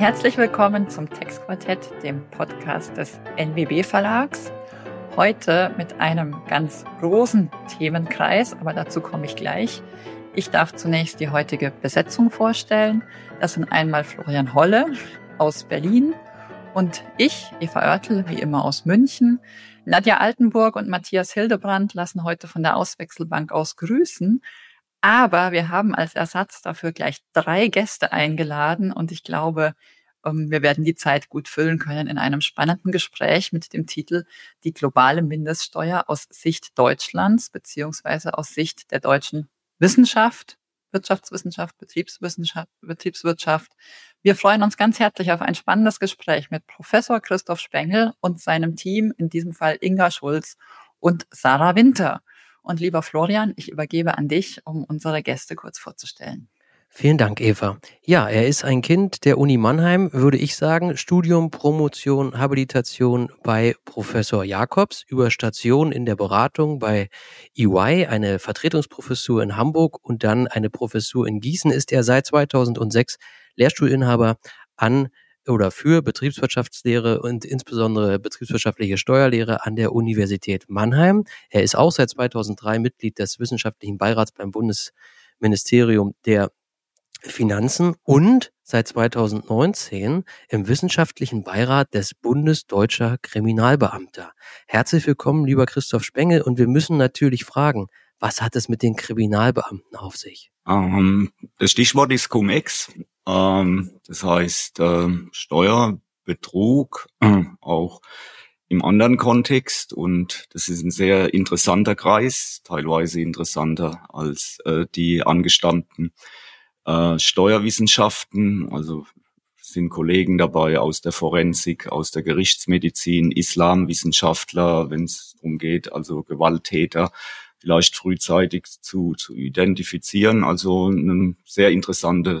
Herzlich willkommen zum Textquartett, dem Podcast des NWB Verlags. Heute mit einem ganz großen Themenkreis, aber dazu komme ich gleich. Ich darf zunächst die heutige Besetzung vorstellen. Das sind einmal Florian Holle aus Berlin und ich, Eva Oertel, wie immer aus München. Nadja Altenburg und Matthias Hildebrand lassen heute von der Auswechselbank aus grüßen. Aber wir haben als Ersatz dafür gleich drei Gäste eingeladen und ich glaube, wir werden die Zeit gut füllen können in einem spannenden Gespräch mit dem Titel Die globale Mindeststeuer aus Sicht Deutschlands beziehungsweise aus Sicht der deutschen Wissenschaft, Wirtschaftswissenschaft, Betriebswissenschaft, Betriebswirtschaft. Wir freuen uns ganz herzlich auf ein spannendes Gespräch mit Professor Christoph Spengel und seinem Team, in diesem Fall Inga Schulz und Sarah Winter. Und lieber Florian, ich übergebe an dich, um unsere Gäste kurz vorzustellen. Vielen Dank, Eva. Ja, er ist ein Kind der Uni Mannheim, würde ich sagen. Studium, Promotion, Habilitation bei Professor Jakobs, über Station in der Beratung bei EY, eine Vertretungsprofessur in Hamburg und dann eine Professur in Gießen ist er seit 2006 Lehrstuhlinhaber an oder für Betriebswirtschaftslehre und insbesondere betriebswirtschaftliche Steuerlehre an der Universität Mannheim. Er ist auch seit 2003 Mitglied des wissenschaftlichen Beirats beim Bundesministerium der Finanzen und seit 2019 im wissenschaftlichen Beirat des Bundesdeutscher Kriminalbeamter. Herzlich willkommen, lieber Christoph Spengel. Und wir müssen natürlich fragen, was hat es mit den Kriminalbeamten auf sich? Ähm, das Stichwort ist Cum-Ex. Ähm, das heißt ähm, Steuerbetrug, äh, auch im anderen Kontext. Und das ist ein sehr interessanter Kreis, teilweise interessanter als äh, die angestammten äh, Steuerwissenschaften. Also sind Kollegen dabei aus der Forensik, aus der Gerichtsmedizin, Islamwissenschaftler, wenn es darum geht, also Gewalttäter vielleicht frühzeitig zu, zu identifizieren. Also eine sehr interessante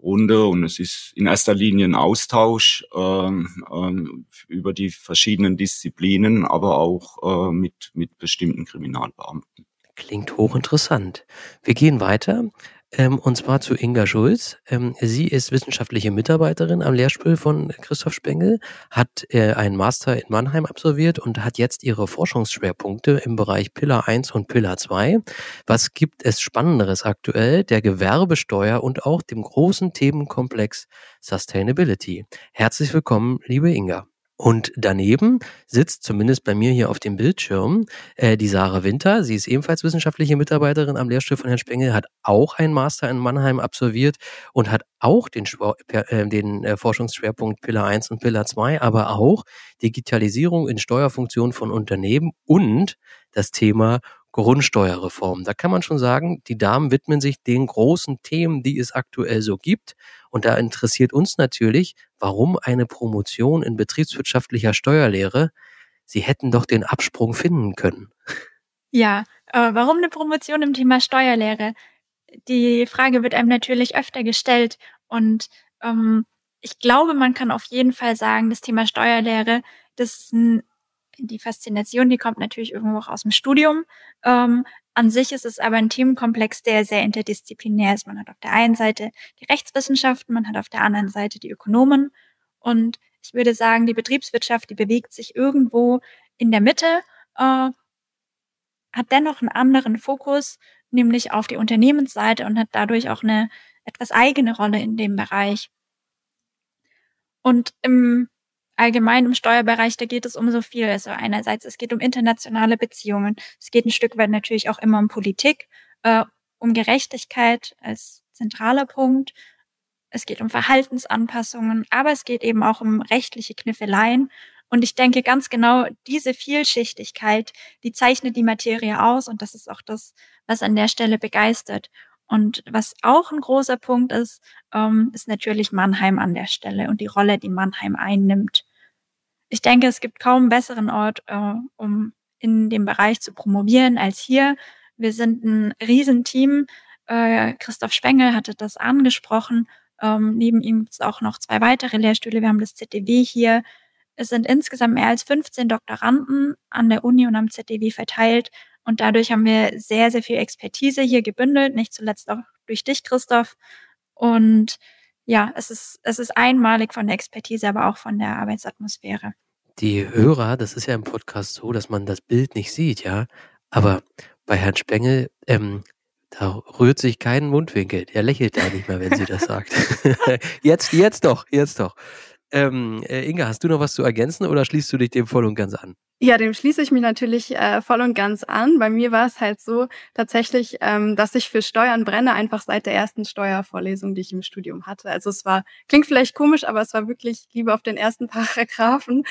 Runde und es ist in erster Linie ein Austausch äh, äh, über die verschiedenen Disziplinen, aber auch äh, mit, mit bestimmten Kriminalbeamten. Klingt hochinteressant. Wir gehen weiter. Ähm, und zwar zu Inga Schulz. Ähm, sie ist wissenschaftliche Mitarbeiterin am Lehrstuhl von Christoph Spengel, hat äh, einen Master in Mannheim absolviert und hat jetzt ihre Forschungsschwerpunkte im Bereich Pillar 1 und Pillar 2. Was gibt es Spannenderes aktuell? Der Gewerbesteuer und auch dem großen Themenkomplex Sustainability. Herzlich willkommen, liebe Inga. Und daneben sitzt zumindest bei mir hier auf dem Bildschirm äh, die Sarah Winter. Sie ist ebenfalls wissenschaftliche Mitarbeiterin am Lehrstuhl von Herrn Spengel, hat auch einen Master in Mannheim absolviert und hat auch den, äh, den äh, Forschungsschwerpunkt Pillar 1 und Pillar 2, aber auch Digitalisierung in Steuerfunktionen von Unternehmen und das Thema Grundsteuerreform. Da kann man schon sagen, die Damen widmen sich den großen Themen, die es aktuell so gibt. Und da interessiert uns natürlich, warum eine Promotion in betriebswirtschaftlicher Steuerlehre? Sie hätten doch den Absprung finden können. Ja, äh, warum eine Promotion im Thema Steuerlehre? Die Frage wird einem natürlich öfter gestellt und ähm, ich glaube, man kann auf jeden Fall sagen, das Thema Steuerlehre, das ist ein die Faszination, die kommt natürlich irgendwo auch aus dem Studium. Ähm, an sich ist es aber ein Themenkomplex, der sehr interdisziplinär ist. Man hat auf der einen Seite die Rechtswissenschaften, man hat auf der anderen Seite die Ökonomen. Und ich würde sagen, die Betriebswirtschaft, die bewegt sich irgendwo in der Mitte, äh, hat dennoch einen anderen Fokus, nämlich auf die Unternehmensseite und hat dadurch auch eine etwas eigene Rolle in dem Bereich. Und im allgemein im Steuerbereich, da geht es um so viel. Also einerseits, es geht um internationale Beziehungen. Es geht ein Stück weit natürlich auch immer um Politik, äh, um Gerechtigkeit als zentraler Punkt. Es geht um Verhaltensanpassungen, aber es geht eben auch um rechtliche Kniffeleien. Und ich denke ganz genau, diese Vielschichtigkeit, die zeichnet die Materie aus und das ist auch das, was an der Stelle begeistert. Und was auch ein großer Punkt ist, ähm, ist natürlich Mannheim an der Stelle und die Rolle, die Mannheim einnimmt. Ich denke, es gibt kaum einen besseren Ort, äh, um in dem Bereich zu promovieren als hier. Wir sind ein Riesenteam. Äh, Christoph Spengel hatte das angesprochen. Ähm, neben ihm gibt es auch noch zwei weitere Lehrstühle. Wir haben das ZDW hier. Es sind insgesamt mehr als 15 Doktoranden an der Uni und am ZDW verteilt. Und dadurch haben wir sehr, sehr viel Expertise hier gebündelt, nicht zuletzt auch durch dich, Christoph. Und ja, es ist, es ist einmalig von der Expertise, aber auch von der Arbeitsatmosphäre. Die Hörer, das ist ja im Podcast so, dass man das Bild nicht sieht, ja. Aber bei Herrn Spengel, ähm, da rührt sich kein Mundwinkel. Der lächelt da nicht mehr, wenn sie das sagt. jetzt, jetzt doch, jetzt doch. Ähm, äh, Inga, hast du noch was zu ergänzen oder schließt du dich dem voll und ganz an? Ja, dem schließe ich mich natürlich äh, voll und ganz an. Bei mir war es halt so tatsächlich, ähm, dass ich für Steuern brenne, einfach seit der ersten Steuervorlesung, die ich im Studium hatte. Also es war, klingt vielleicht komisch, aber es war wirklich Liebe auf den ersten Paragraphen.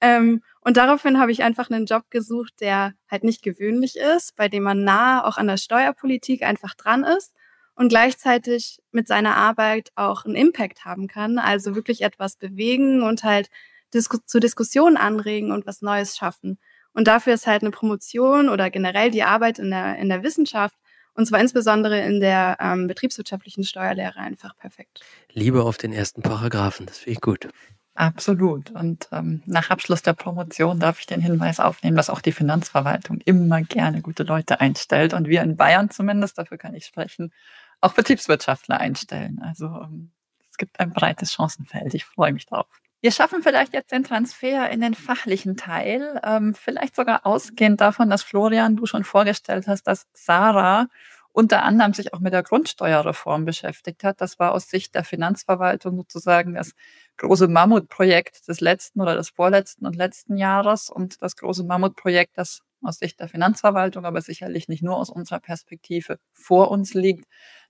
Ähm, und daraufhin habe ich einfach einen Job gesucht, der halt nicht gewöhnlich ist, bei dem man nah auch an der Steuerpolitik einfach dran ist und gleichzeitig mit seiner Arbeit auch einen Impact haben kann, also wirklich etwas bewegen und halt Disku zu Diskussionen anregen und was Neues schaffen. Und dafür ist halt eine Promotion oder generell die Arbeit in der, in der Wissenschaft und zwar insbesondere in der ähm, betriebswirtschaftlichen Steuerlehre einfach perfekt. Liebe auf den ersten Paragraphen, das finde ich gut. Absolut. Und ähm, nach Abschluss der Promotion darf ich den Hinweis aufnehmen, dass auch die Finanzverwaltung immer gerne gute Leute einstellt und wir in Bayern zumindest, dafür kann ich sprechen, auch Betriebswirtschaftler einstellen. Also ähm, es gibt ein breites Chancenfeld. Ich freue mich drauf. Wir schaffen vielleicht jetzt den Transfer in den fachlichen Teil, ähm, vielleicht sogar ausgehend davon, dass Florian, du schon vorgestellt hast, dass Sarah unter anderem sich auch mit der Grundsteuerreform beschäftigt hat. Das war aus Sicht der Finanzverwaltung sozusagen das große Mammutprojekt des letzten oder des vorletzten und letzten Jahres und das große Mammutprojekt, das aus Sicht der Finanzverwaltung, aber sicherlich nicht nur aus unserer Perspektive vor uns liegt.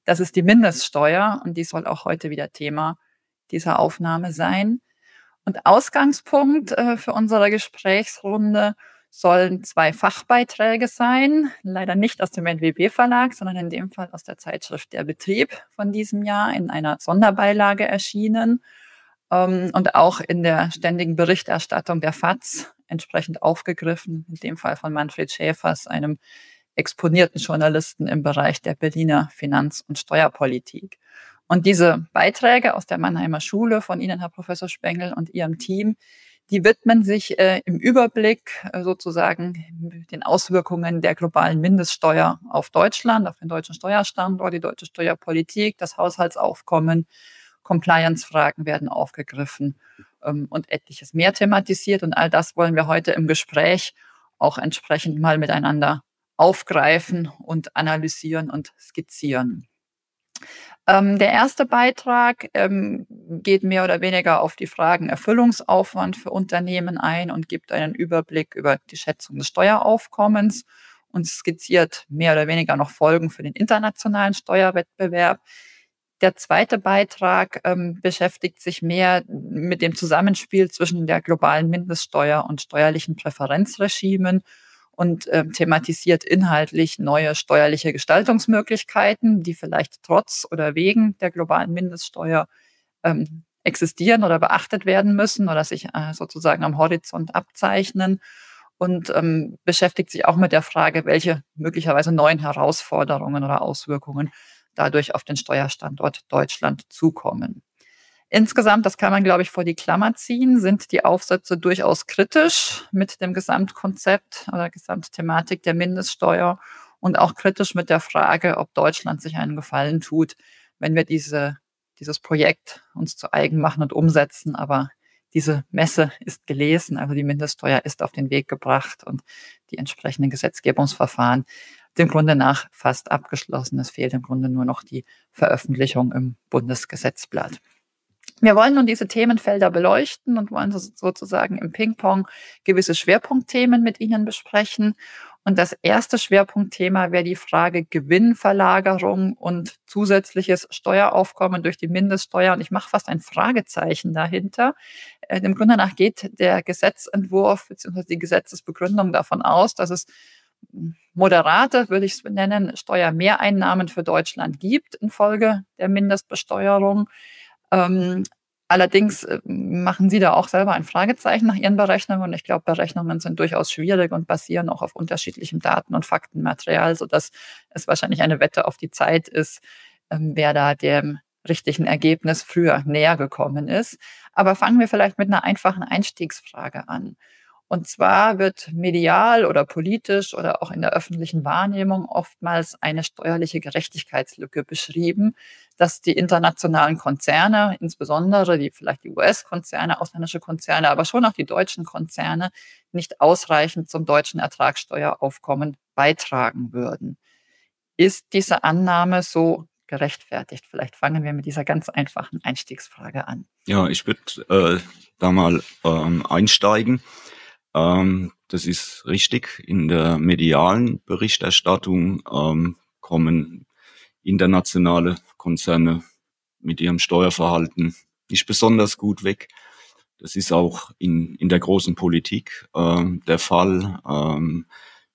Das ist die Mindeststeuer und die soll auch heute wieder Thema dieser Aufnahme sein. Und Ausgangspunkt äh, für unsere Gesprächsrunde sollen zwei Fachbeiträge sein, leider nicht aus dem NWB-Verlag, sondern in dem Fall aus der Zeitschrift Der Betrieb von diesem Jahr in einer Sonderbeilage erschienen ähm, und auch in der ständigen Berichterstattung der FAZ entsprechend aufgegriffen, in dem Fall von Manfred Schäfers, einem exponierten Journalisten im Bereich der Berliner Finanz- und Steuerpolitik. Und diese Beiträge aus der Mannheimer Schule von Ihnen, Herr Professor Spengel, und Ihrem Team, die widmen sich äh, im Überblick äh, sozusagen den Auswirkungen der globalen Mindeststeuer auf Deutschland, auf den deutschen Steuerstandort, die deutsche Steuerpolitik, das Haushaltsaufkommen, Compliance-Fragen werden aufgegriffen ähm, und etliches mehr thematisiert. Und all das wollen wir heute im Gespräch auch entsprechend mal miteinander aufgreifen und analysieren und skizzieren. Ähm, der erste Beitrag ähm, geht mehr oder weniger auf die Fragen Erfüllungsaufwand für Unternehmen ein und gibt einen Überblick über die Schätzung des Steueraufkommens und skizziert mehr oder weniger noch Folgen für den internationalen Steuerwettbewerb. Der zweite Beitrag ähm, beschäftigt sich mehr mit dem Zusammenspiel zwischen der globalen Mindeststeuer und steuerlichen Präferenzregimen und äh, thematisiert inhaltlich neue steuerliche Gestaltungsmöglichkeiten, die vielleicht trotz oder wegen der globalen Mindeststeuer ähm, existieren oder beachtet werden müssen oder sich äh, sozusagen am Horizont abzeichnen und ähm, beschäftigt sich auch mit der Frage, welche möglicherweise neuen Herausforderungen oder Auswirkungen dadurch auf den Steuerstandort Deutschland zukommen. Insgesamt, das kann man, glaube ich, vor die Klammer ziehen, sind die Aufsätze durchaus kritisch mit dem Gesamtkonzept oder Gesamtthematik der Mindeststeuer und auch kritisch mit der Frage, ob Deutschland sich einen Gefallen tut, wenn wir diese, dieses Projekt uns zu eigen machen und umsetzen. Aber diese Messe ist gelesen, also die Mindeststeuer ist auf den Weg gebracht und die entsprechenden Gesetzgebungsverfahren dem Grunde nach fast abgeschlossen. Es fehlt im Grunde nur noch die Veröffentlichung im Bundesgesetzblatt. Wir wollen nun diese Themenfelder beleuchten und wollen sozusagen im Ping-Pong gewisse Schwerpunktthemen mit Ihnen besprechen. Und das erste Schwerpunktthema wäre die Frage Gewinnverlagerung und zusätzliches Steueraufkommen durch die Mindeststeuer. Und ich mache fast ein Fragezeichen dahinter. Äh, Im Grunde nach geht der Gesetzentwurf bzw. die Gesetzesbegründung davon aus, dass es moderate, würde ich es nennen, Steuermehreinnahmen für Deutschland gibt infolge der Mindestbesteuerung. Ähm, allerdings äh, machen Sie da auch selber ein Fragezeichen nach Ihren Berechnungen. Und ich glaube, Berechnungen sind durchaus schwierig und basieren auch auf unterschiedlichem Daten- und Faktenmaterial, sodass es wahrscheinlich eine Wette auf die Zeit ist, ähm, wer da dem richtigen Ergebnis früher näher gekommen ist. Aber fangen wir vielleicht mit einer einfachen Einstiegsfrage an. Und zwar wird medial oder politisch oder auch in der öffentlichen Wahrnehmung oftmals eine steuerliche Gerechtigkeitslücke beschrieben, dass die internationalen Konzerne, insbesondere die vielleicht die US-Konzerne, ausländische Konzerne, aber schon auch die deutschen Konzerne, nicht ausreichend zum deutschen Ertragssteueraufkommen beitragen würden. Ist diese Annahme so gerechtfertigt? Vielleicht fangen wir mit dieser ganz einfachen Einstiegsfrage an. Ja, ich würde äh, da mal ähm, einsteigen. Ähm, das ist richtig. In der medialen Berichterstattung ähm, kommen internationale Konzerne mit ihrem Steuerverhalten nicht besonders gut weg. Das ist auch in, in der großen Politik äh, der Fall. Ähm,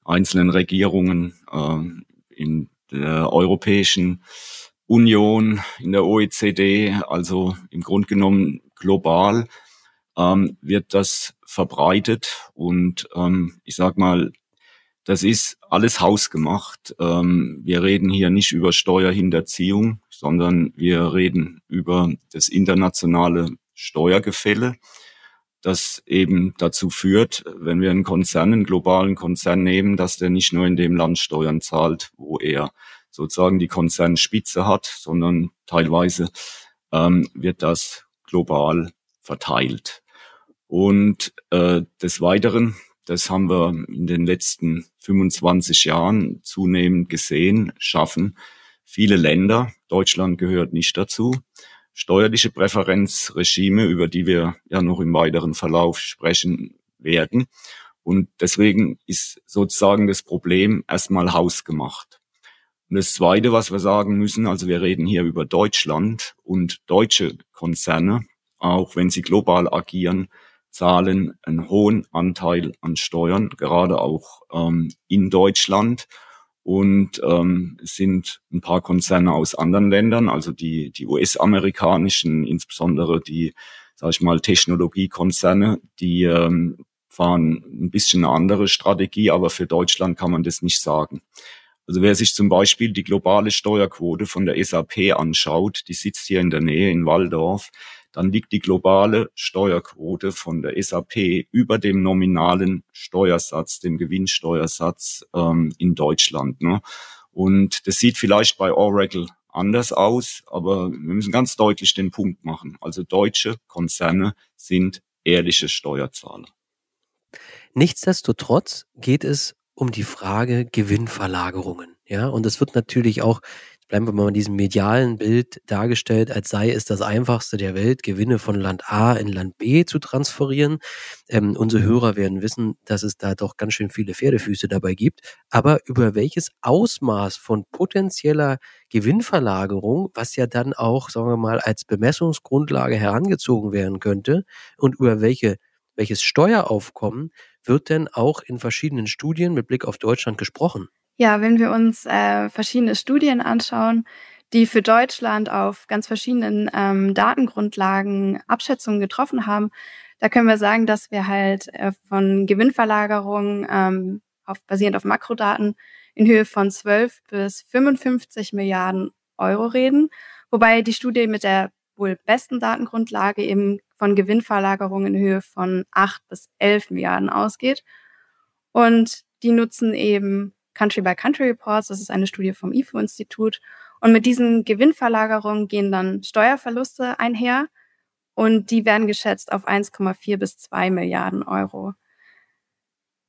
einzelnen Regierungen äh, in der Europäischen Union, in der OECD, also im Grunde genommen global, ähm, wird das verbreitet und ähm, ich sag mal, das ist alles hausgemacht. Ähm, wir reden hier nicht über Steuerhinterziehung, sondern wir reden über das internationale Steuergefälle, das eben dazu führt, wenn wir einen Konzern, einen globalen Konzern nehmen, dass der nicht nur in dem Land Steuern zahlt, wo er sozusagen die Konzernspitze hat, sondern teilweise ähm, wird das global verteilt. Und äh, des Weiteren, das haben wir in den letzten 25 Jahren zunehmend gesehen, schaffen viele Länder, Deutschland gehört nicht dazu, steuerliche Präferenzregime, über die wir ja noch im weiteren Verlauf sprechen werden. Und deswegen ist sozusagen das Problem erstmal hausgemacht. Und das Zweite, was wir sagen müssen, also wir reden hier über Deutschland und deutsche Konzerne, auch wenn sie global agieren, zahlen einen hohen Anteil an Steuern, gerade auch ähm, in Deutschland. Und ähm, sind ein paar Konzerne aus anderen Ländern, also die, die US-amerikanischen, insbesondere die, sag ich mal, Technologiekonzerne, die ähm, fahren ein bisschen eine andere Strategie, aber für Deutschland kann man das nicht sagen. Also wer sich zum Beispiel die globale Steuerquote von der SAP anschaut, die sitzt hier in der Nähe in Waldorf, dann liegt die globale Steuerquote von der SAP über dem nominalen Steuersatz, dem Gewinnsteuersatz ähm, in Deutschland. Ne? Und das sieht vielleicht bei Oracle anders aus, aber wir müssen ganz deutlich den Punkt machen. Also deutsche Konzerne sind ehrliche Steuerzahler. Nichtsdestotrotz geht es um die Frage Gewinnverlagerungen. Ja, und es wird natürlich auch bleiben wir mal in diesem medialen Bild dargestellt, als sei es das einfachste der Welt, Gewinne von Land A in Land B zu transferieren. Ähm, unsere Hörer werden wissen, dass es da doch ganz schön viele Pferdefüße dabei gibt. Aber über welches Ausmaß von potenzieller Gewinnverlagerung, was ja dann auch, sagen wir mal, als Bemessungsgrundlage herangezogen werden könnte und über welche, welches Steueraufkommen wird denn auch in verschiedenen Studien mit Blick auf Deutschland gesprochen? Ja, wenn wir uns äh, verschiedene Studien anschauen, die für Deutschland auf ganz verschiedenen ähm, Datengrundlagen Abschätzungen getroffen haben, da können wir sagen, dass wir halt äh, von Gewinnverlagerungen ähm, auf, basierend auf Makrodaten in Höhe von 12 bis 55 Milliarden Euro reden, wobei die Studie mit der wohl besten Datengrundlage eben von Gewinnverlagerungen in Höhe von 8 bis 11 Milliarden ausgeht. Und die nutzen eben Country-by-Country-Reports. Das ist eine Studie vom IFO-Institut. Und mit diesen Gewinnverlagerungen gehen dann Steuerverluste einher und die werden geschätzt auf 1,4 bis 2 Milliarden Euro.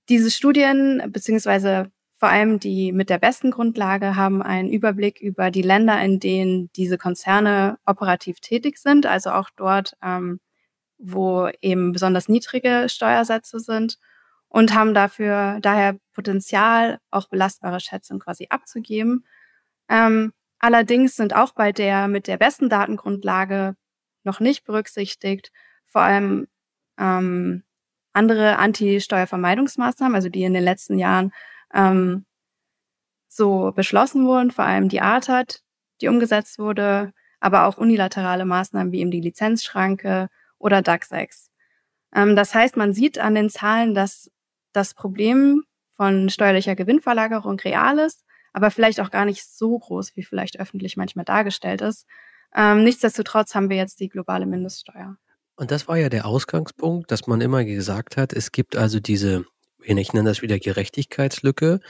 Diese Studien, beziehungsweise vor allem die mit der besten Grundlage, haben einen Überblick über die Länder, in denen diese Konzerne operativ tätig sind, also auch dort, ähm, wo eben besonders niedrige Steuersätze sind und haben dafür daher Potenzial, auch belastbare Schätzungen quasi abzugeben. Ähm, allerdings sind auch bei der mit der besten Datengrundlage noch nicht berücksichtigt, vor allem ähm, andere Anti-Steuervermeidungsmaßnahmen, also die in den letzten Jahren ähm, so beschlossen wurden, vor allem die ARTAT, die umgesetzt wurde, aber auch unilaterale Maßnahmen wie eben die Lizenzschranke oder DAC 6. Ähm, das heißt, man sieht an den Zahlen, dass das Problem von steuerlicher Gewinnverlagerung real ist, aber vielleicht auch gar nicht so groß, wie vielleicht öffentlich manchmal dargestellt ist. Ähm, nichtsdestotrotz haben wir jetzt die globale Mindeststeuer. Und das war ja der Ausgangspunkt, dass man immer gesagt hat, es gibt also diese, ich nenne das wieder Gerechtigkeitslücke,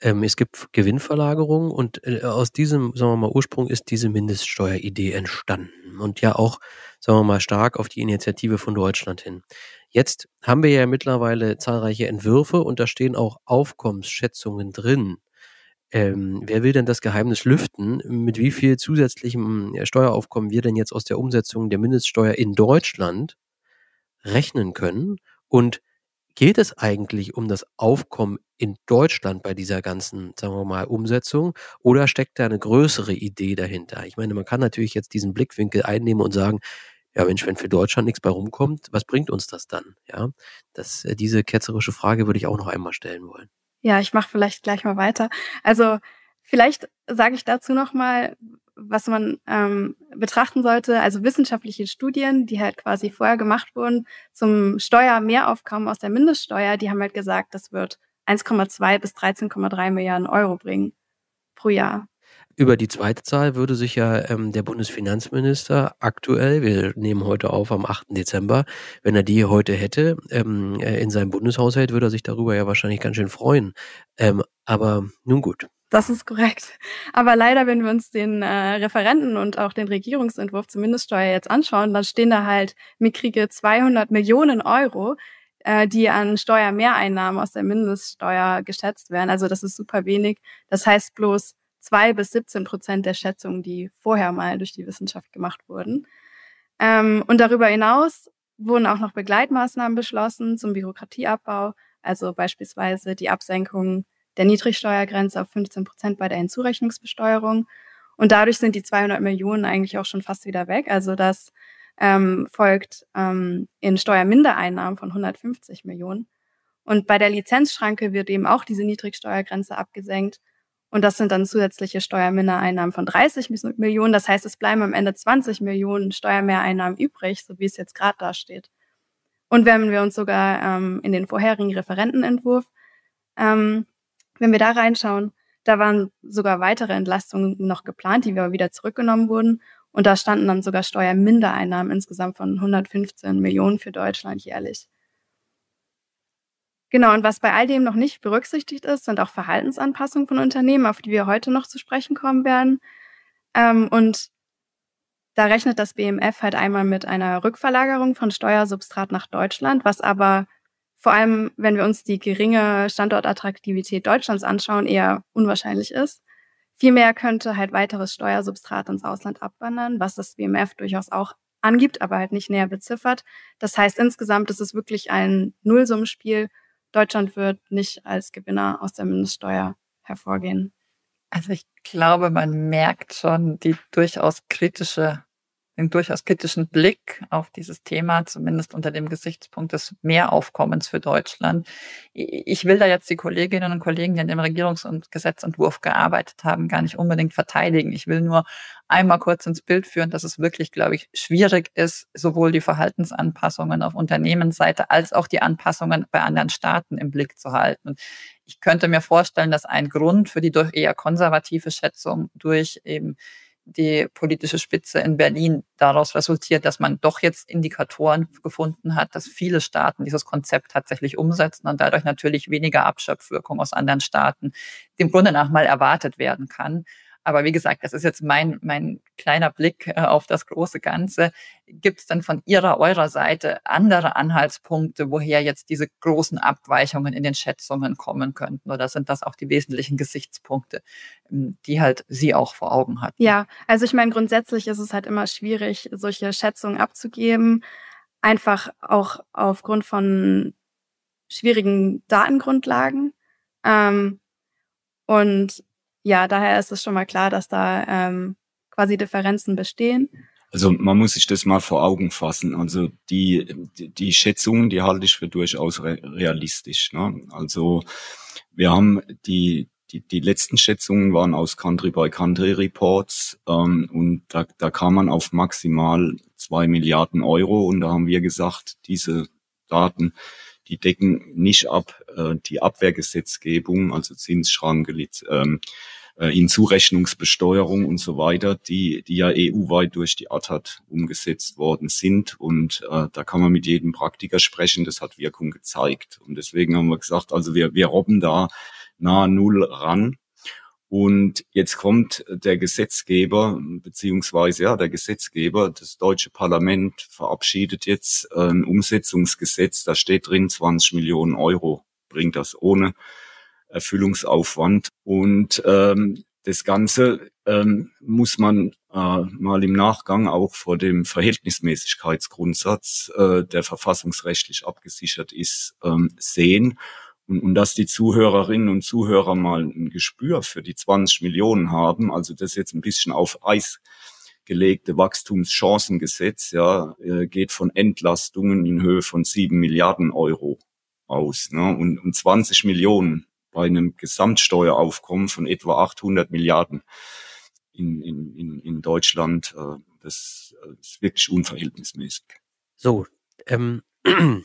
ähm, es gibt Gewinnverlagerung und äh, aus diesem, sagen wir mal, Ursprung ist diese Mindeststeueridee entstanden und ja auch, sagen wir mal, stark auf die Initiative von Deutschland hin. Jetzt haben wir ja mittlerweile zahlreiche Entwürfe und da stehen auch Aufkommensschätzungen drin. Ähm, wer will denn das Geheimnis lüften, mit wie viel zusätzlichem Steueraufkommen wir denn jetzt aus der Umsetzung der Mindeststeuer in Deutschland rechnen können? Und geht es eigentlich um das Aufkommen in Deutschland bei dieser ganzen, sagen wir mal, Umsetzung? Oder steckt da eine größere Idee dahinter? Ich meine, man kann natürlich jetzt diesen Blickwinkel einnehmen und sagen, ja Mensch, wenn für Deutschland nichts bei rumkommt, was bringt uns das dann? Ja, das, äh, diese ketzerische Frage würde ich auch noch einmal stellen wollen. Ja, ich mache vielleicht gleich mal weiter. Also vielleicht sage ich dazu noch mal, was man ähm, betrachten sollte. Also wissenschaftliche Studien, die halt quasi vorher gemacht wurden zum Steuermehraufkommen aus der Mindeststeuer, die haben halt gesagt, das wird 1,2 bis 13,3 Milliarden Euro bringen pro Jahr. Über die zweite Zahl würde sich ja ähm, der Bundesfinanzminister aktuell, wir nehmen heute auf am 8. Dezember, wenn er die heute hätte, ähm, äh, in seinem Bundeshaushalt, würde er sich darüber ja wahrscheinlich ganz schön freuen. Ähm, aber nun gut. Das ist korrekt. Aber leider, wenn wir uns den äh, Referenten und auch den Regierungsentwurf zur Mindeststeuer jetzt anschauen, dann stehen da halt mickrige 200 Millionen Euro, äh, die an Steuermehreinnahmen aus der Mindeststeuer geschätzt werden. Also das ist super wenig. Das heißt bloß, zwei bis 17 Prozent der Schätzungen, die vorher mal durch die Wissenschaft gemacht wurden. Ähm, und darüber hinaus wurden auch noch Begleitmaßnahmen beschlossen zum Bürokratieabbau, also beispielsweise die Absenkung der Niedrigsteuergrenze auf 15 Prozent bei der Hinzurechnungsbesteuerung. Und dadurch sind die 200 Millionen eigentlich auch schon fast wieder weg. Also das ähm, folgt ähm, in Steuermindereinnahmen von 150 Millionen. Und bei der Lizenzschranke wird eben auch diese Niedrigsteuergrenze abgesenkt. Und das sind dann zusätzliche Steuermindereinnahmen von 30 Millionen. Das heißt, es bleiben am Ende 20 Millionen Steuermehreinnahmen übrig, so wie es jetzt gerade dasteht. Und wenn wir uns sogar ähm, in den vorherigen Referentenentwurf, ähm, wenn wir da reinschauen, da waren sogar weitere Entlastungen noch geplant, die aber wieder zurückgenommen wurden. Und da standen dann sogar Steuermindereinnahmen insgesamt von 115 Millionen für Deutschland jährlich. Genau, und was bei all dem noch nicht berücksichtigt ist, sind auch Verhaltensanpassungen von Unternehmen, auf die wir heute noch zu sprechen kommen werden. Ähm, und da rechnet das BMF halt einmal mit einer Rückverlagerung von Steuersubstrat nach Deutschland, was aber vor allem, wenn wir uns die geringe Standortattraktivität Deutschlands anschauen, eher unwahrscheinlich ist. Vielmehr könnte halt weiteres Steuersubstrat ins Ausland abwandern, was das BMF durchaus auch angibt, aber halt nicht näher beziffert. Das heißt, insgesamt ist es wirklich ein Nullsummenspiel Deutschland wird nicht als Gewinner aus der Mindeststeuer hervorgehen. Also ich glaube, man merkt schon die durchaus kritische einen durchaus kritischen Blick auf dieses Thema, zumindest unter dem Gesichtspunkt des Mehraufkommens für Deutschland. Ich will da jetzt die Kolleginnen und Kollegen, die an dem Regierungs- und Gesetzentwurf gearbeitet haben, gar nicht unbedingt verteidigen. Ich will nur einmal kurz ins Bild führen, dass es wirklich, glaube ich, schwierig ist, sowohl die Verhaltensanpassungen auf Unternehmensseite als auch die Anpassungen bei anderen Staaten im Blick zu halten. ich könnte mir vorstellen, dass ein Grund für die durch eher konservative Schätzung durch eben die politische Spitze in Berlin daraus resultiert, dass man doch jetzt Indikatoren gefunden hat, dass viele Staaten dieses Konzept tatsächlich umsetzen und dadurch natürlich weniger Abschöpfwirkung aus anderen Staaten dem Grunde nach mal erwartet werden kann. Aber wie gesagt, das ist jetzt mein, mein kleiner Blick äh, auf das große Ganze. Gibt es dann von Ihrer, eurer Seite andere Anhaltspunkte, woher jetzt diese großen Abweichungen in den Schätzungen kommen könnten? Oder sind das auch die wesentlichen Gesichtspunkte, die halt Sie auch vor Augen hatten? Ja, also ich meine, grundsätzlich ist es halt immer schwierig, solche Schätzungen abzugeben. Einfach auch aufgrund von schwierigen Datengrundlagen. Ähm, und ja, daher ist es schon mal klar, dass da ähm, quasi Differenzen bestehen. Also man muss sich das mal vor Augen fassen. Also die, die, Schätzungen, die halte ich für durchaus realistisch. Ne? Also wir haben die, die, die letzten Schätzungen waren aus Country-by-Country-Reports ähm, und da, da kam man auf maximal zwei Milliarden Euro und da haben wir gesagt, diese Daten, die decken nicht ab äh, die Abwehrgesetzgebung, also Zinsschranke, ähm, äh, in Zurechnungsbesteuerung und so weiter, die, die ja EU-weit durch die ATAT umgesetzt worden sind. Und äh, da kann man mit jedem Praktiker sprechen, das hat Wirkung gezeigt. Und deswegen haben wir gesagt, also wir, wir robben da nahe Null ran. Und jetzt kommt der Gesetzgeber, beziehungsweise ja, der Gesetzgeber, das deutsche Parlament verabschiedet jetzt ein Umsetzungsgesetz, da steht drin 20 Millionen Euro, bringt das ohne Erfüllungsaufwand. Und ähm, das Ganze ähm, muss man äh, mal im Nachgang auch vor dem Verhältnismäßigkeitsgrundsatz, äh, der verfassungsrechtlich abgesichert ist, ähm, sehen. Und, und dass die Zuhörerinnen und Zuhörer mal ein Gespür für die 20 Millionen haben, also das jetzt ein bisschen auf Eis gelegte Wachstumschancengesetz, ja, äh, geht von Entlastungen in Höhe von sieben Milliarden Euro aus. Ne? Und, und 20 Millionen bei einem Gesamtsteueraufkommen von etwa 800 Milliarden in, in, in, Deutschland, äh, das ist wirklich unverhältnismäßig. So, ähm,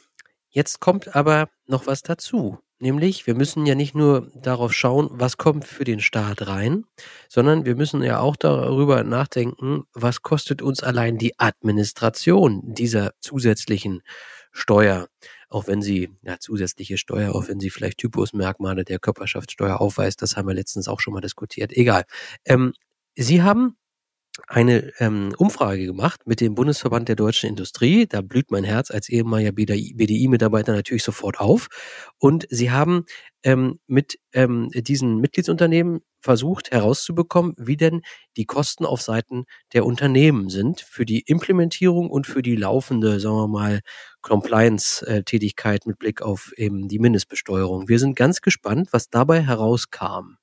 jetzt kommt aber noch was dazu. Nämlich, wir müssen ja nicht nur darauf schauen, was kommt für den Staat rein, sondern wir müssen ja auch darüber nachdenken, was kostet uns allein die Administration dieser zusätzlichen Steuer, auch wenn sie ja, zusätzliche Steuer, auch wenn sie vielleicht Typusmerkmale der Körperschaftssteuer aufweist, das haben wir letztens auch schon mal diskutiert. Egal. Ähm, sie haben eine ähm, Umfrage gemacht mit dem Bundesverband der deutschen Industrie. Da blüht mein Herz als ehemaliger BDI-Mitarbeiter natürlich sofort auf. Und sie haben ähm, mit ähm, diesen Mitgliedsunternehmen versucht herauszubekommen, wie denn die Kosten auf Seiten der Unternehmen sind für die Implementierung und für die laufende, sagen wir mal, Compliance-Tätigkeit mit Blick auf eben die Mindestbesteuerung. Wir sind ganz gespannt, was dabei herauskam.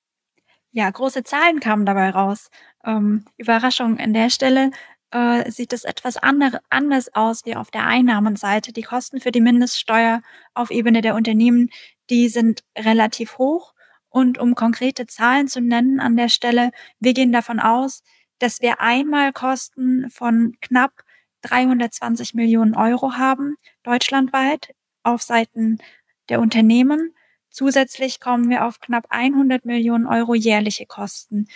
Ja, große Zahlen kamen dabei raus. Ähm, Überraschung an der Stelle äh, sieht es etwas andere, anders aus wie auf der Einnahmenseite. Die Kosten für die Mindeststeuer auf Ebene der Unternehmen, die sind relativ hoch. Und um konkrete Zahlen zu nennen an der Stelle, wir gehen davon aus, dass wir einmal Kosten von knapp 320 Millionen Euro haben, deutschlandweit, auf Seiten der Unternehmen. Zusätzlich kommen wir auf knapp 100 Millionen Euro jährliche Kosten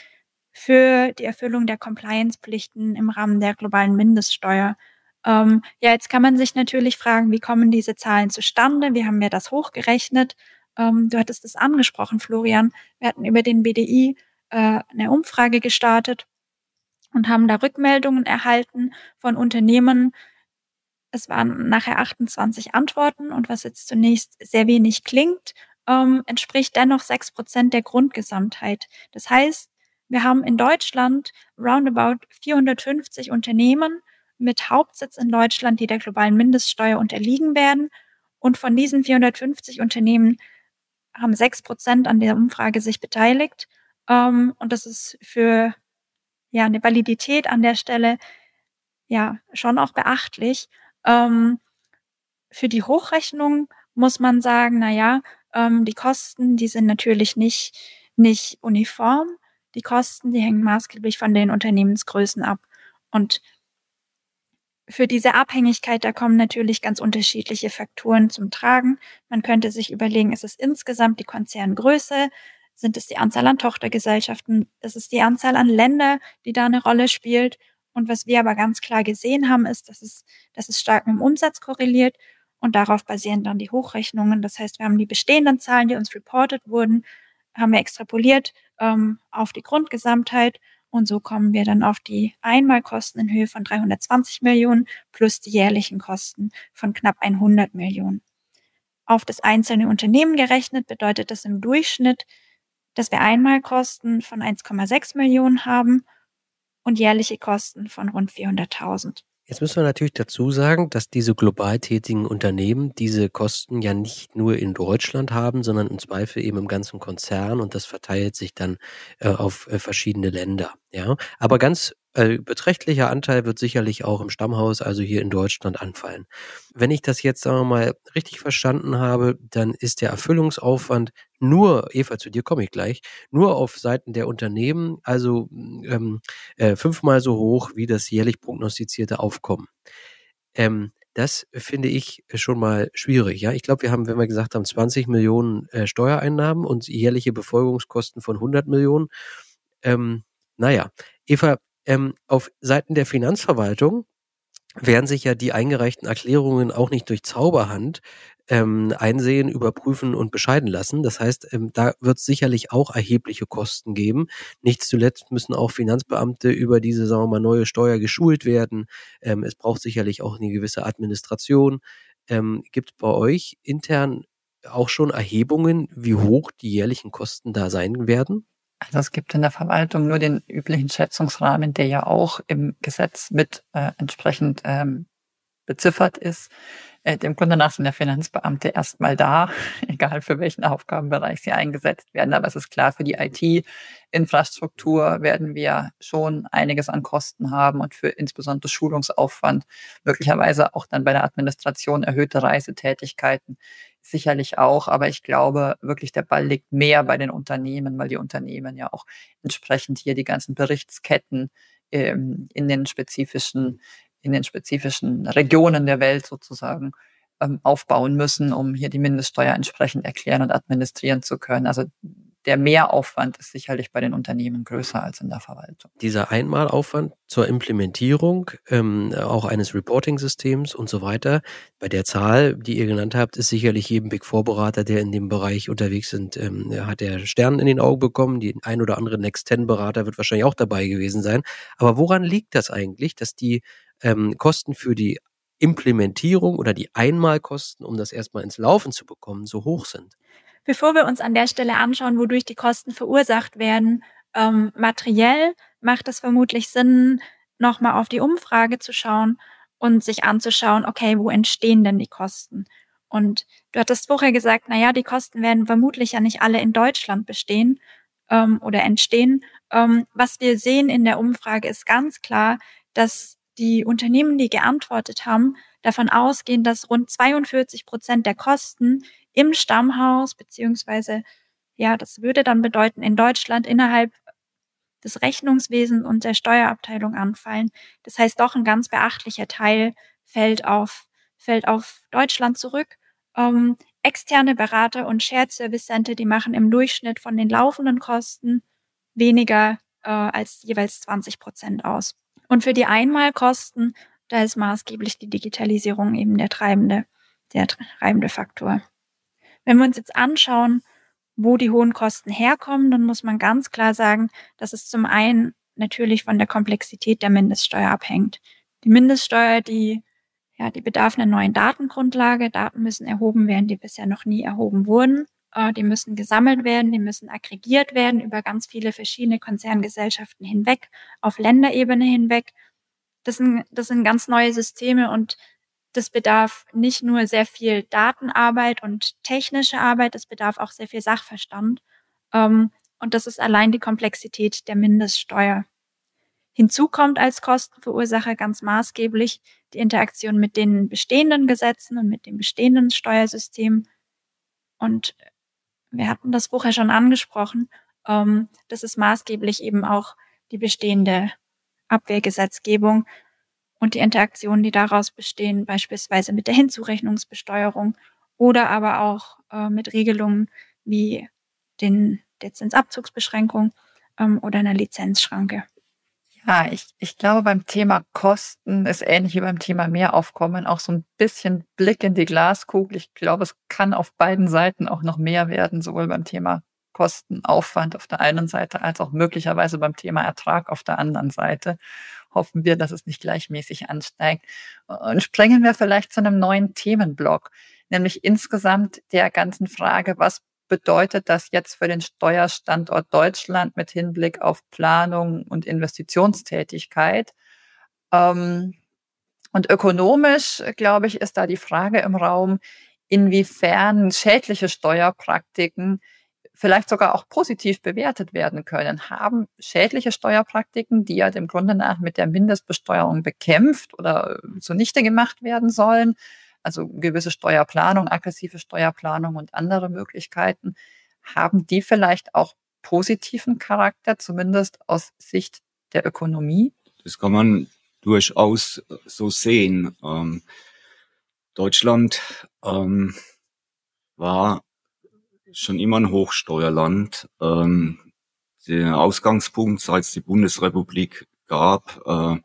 für die Erfüllung der Compliance-Pflichten im Rahmen der globalen Mindeststeuer. Ähm, ja, jetzt kann man sich natürlich fragen, wie kommen diese Zahlen zustande? Wie haben wir das hochgerechnet? Ähm, du hattest es angesprochen, Florian. Wir hatten über den BDI äh, eine Umfrage gestartet und haben da Rückmeldungen erhalten von Unternehmen. Es waren nachher 28 Antworten und was jetzt zunächst sehr wenig klingt, ähm, entspricht dennoch sechs Prozent der Grundgesamtheit. Das heißt, wir haben in Deutschland roundabout 450 Unternehmen mit Hauptsitz in Deutschland, die der globalen Mindeststeuer unterliegen werden. Und von diesen 450 Unternehmen haben sechs Prozent an der Umfrage sich beteiligt. Ähm, und das ist für ja eine Validität an der Stelle ja schon auch beachtlich. Ähm, für die Hochrechnung muss man sagen, na ja, ähm, die Kosten, die sind natürlich nicht, nicht uniform. Die Kosten, die hängen maßgeblich von den Unternehmensgrößen ab. Und für diese Abhängigkeit, da kommen natürlich ganz unterschiedliche Faktoren zum Tragen. Man könnte sich überlegen, ist es insgesamt die Konzerngröße? Sind es die Anzahl an Tochtergesellschaften? Ist es die Anzahl an Länder, die da eine Rolle spielt? Und was wir aber ganz klar gesehen haben, ist, dass es, dass es stark mit dem Umsatz korreliert und darauf basieren dann die Hochrechnungen. Das heißt, wir haben die bestehenden Zahlen, die uns reported wurden, haben wir extrapoliert ähm, auf die Grundgesamtheit und so kommen wir dann auf die Einmalkosten in Höhe von 320 Millionen plus die jährlichen Kosten von knapp 100 Millionen. Auf das einzelne Unternehmen gerechnet bedeutet das im Durchschnitt, dass wir Einmalkosten von 1,6 Millionen haben und jährliche Kosten von rund 400.000. Jetzt müssen wir natürlich dazu sagen, dass diese global tätigen Unternehmen diese Kosten ja nicht nur in Deutschland haben, sondern im Zweifel eben im ganzen Konzern und das verteilt sich dann äh, auf äh, verschiedene Länder. Ja, aber ganz äh, beträchtlicher Anteil wird sicherlich auch im Stammhaus, also hier in Deutschland, anfallen. Wenn ich das jetzt, sagen wir mal, richtig verstanden habe, dann ist der Erfüllungsaufwand nur, Eva, zu dir komme ich gleich, nur auf Seiten der Unternehmen, also ähm, äh, fünfmal so hoch wie das jährlich prognostizierte Aufkommen. Ähm, das finde ich schon mal schwierig. Ja, ich glaube, wir haben, wenn wir gesagt haben, 20 Millionen äh, Steuereinnahmen und jährliche Befolgungskosten von 100 Millionen, Ähm, naja, Eva, ähm, auf Seiten der Finanzverwaltung werden sich ja die eingereichten Erklärungen auch nicht durch Zauberhand ähm, einsehen, überprüfen und bescheiden lassen. Das heißt, ähm, da wird es sicherlich auch erhebliche Kosten geben. Nicht zuletzt müssen auch Finanzbeamte über diese, sagen wir mal, neue Steuer geschult werden. Ähm, es braucht sicherlich auch eine gewisse Administration. Ähm, Gibt bei euch intern auch schon Erhebungen, wie hoch die jährlichen Kosten da sein werden? Also es gibt in der Verwaltung nur den üblichen Schätzungsrahmen, der ja auch im Gesetz mit äh, entsprechend ähm, beziffert ist. Äh, dem Grunde nach sind der Finanzbeamte erstmal da, egal für welchen Aufgabenbereich sie eingesetzt werden. Aber es ist klar, für die IT-Infrastruktur werden wir schon einiges an Kosten haben und für insbesondere Schulungsaufwand, möglicherweise auch dann bei der Administration erhöhte Reisetätigkeiten sicherlich auch. Aber ich glaube wirklich, der Ball liegt mehr bei den Unternehmen, weil die Unternehmen ja auch entsprechend hier die ganzen Berichtsketten ähm, in den spezifischen in den spezifischen Regionen der Welt sozusagen ähm, aufbauen müssen, um hier die Mindeststeuer entsprechend erklären und administrieren zu können. Also der Mehraufwand ist sicherlich bei den Unternehmen größer als in der Verwaltung. Dieser Einmalaufwand zur Implementierung ähm, auch eines Reporting-Systems und so weiter, bei der Zahl, die ihr genannt habt, ist sicherlich jedem Big Four-Berater, der in dem Bereich unterwegs sind, ähm, hat der Stern in den Augen bekommen. Die ein oder andere Next Ten-Berater wird wahrscheinlich auch dabei gewesen sein. Aber woran liegt das eigentlich, dass die ähm, Kosten für die Implementierung oder die Einmalkosten, um das erstmal ins Laufen zu bekommen, so hoch sind? Bevor wir uns an der Stelle anschauen, wodurch die Kosten verursacht werden, ähm, materiell macht es vermutlich Sinn, nochmal auf die Umfrage zu schauen und sich anzuschauen, okay, wo entstehen denn die Kosten? Und du hattest vorher gesagt, na ja, die Kosten werden vermutlich ja nicht alle in Deutschland bestehen ähm, oder entstehen. Ähm, was wir sehen in der Umfrage ist ganz klar, dass die Unternehmen, die geantwortet haben, davon ausgehen, dass rund 42 Prozent der Kosten im Stammhaus, beziehungsweise, ja, das würde dann bedeuten, in Deutschland innerhalb des Rechnungswesens und der Steuerabteilung anfallen. Das heißt, doch ein ganz beachtlicher Teil fällt auf, fällt auf Deutschland zurück. Ähm, externe Berater und Shared Service Center, die machen im Durchschnitt von den laufenden Kosten weniger äh, als jeweils 20 Prozent aus. Und für die Einmalkosten, da ist maßgeblich die Digitalisierung eben der treibende, der treibende Faktor. Wenn wir uns jetzt anschauen, wo die hohen Kosten herkommen, dann muss man ganz klar sagen, dass es zum einen natürlich von der Komplexität der Mindeststeuer abhängt. Die Mindeststeuer, die, ja, die bedarf einer neuen Datengrundlage. Daten müssen erhoben werden, die bisher noch nie erhoben wurden. Äh, die müssen gesammelt werden, die müssen aggregiert werden über ganz viele verschiedene Konzerngesellschaften hinweg, auf Länderebene hinweg. Das sind, das sind ganz neue Systeme und das bedarf nicht nur sehr viel Datenarbeit und technische Arbeit, das bedarf auch sehr viel Sachverstand. Ähm, und das ist allein die Komplexität der Mindeststeuer. Hinzu kommt als Kostenverursacher ganz maßgeblich die Interaktion mit den bestehenden Gesetzen und mit dem bestehenden Steuersystem. Und wir hatten das vorher schon angesprochen, ähm, das ist maßgeblich eben auch die bestehende Abwehrgesetzgebung und die Interaktionen, die daraus bestehen, beispielsweise mit der Hinzurechnungsbesteuerung oder aber auch äh, mit Regelungen wie den, der Zinsabzugsbeschränkung ähm, oder einer Lizenzschranke. Ja, ich, ich glaube, beim Thema Kosten ist ähnlich wie beim Thema Mehraufkommen auch so ein bisschen Blick in die Glaskugel. Ich glaube, es kann auf beiden Seiten auch noch mehr werden, sowohl beim Thema Kostenaufwand auf der einen Seite als auch möglicherweise beim Thema Ertrag auf der anderen Seite. Hoffen wir, dass es nicht gleichmäßig ansteigt. Und sprengen wir vielleicht zu einem neuen Themenblock, nämlich insgesamt der ganzen Frage, was bedeutet das jetzt für den Steuerstandort Deutschland mit Hinblick auf Planung und Investitionstätigkeit? Ähm, und ökonomisch, glaube ich, ist da die Frage im Raum, inwiefern schädliche Steuerpraktiken vielleicht sogar auch positiv bewertet werden können. Haben schädliche Steuerpraktiken, die ja dem Grunde nach mit der Mindestbesteuerung bekämpft oder zunichte gemacht werden sollen, also gewisse Steuerplanung, aggressive Steuerplanung und andere Möglichkeiten, haben die vielleicht auch positiven Charakter, zumindest aus Sicht der Ökonomie? Das kann man durchaus so sehen. Ähm, Deutschland ähm, war schon immer ein Hochsteuerland. Ähm, der Ausgangspunkt, seit es die Bundesrepublik gab, äh,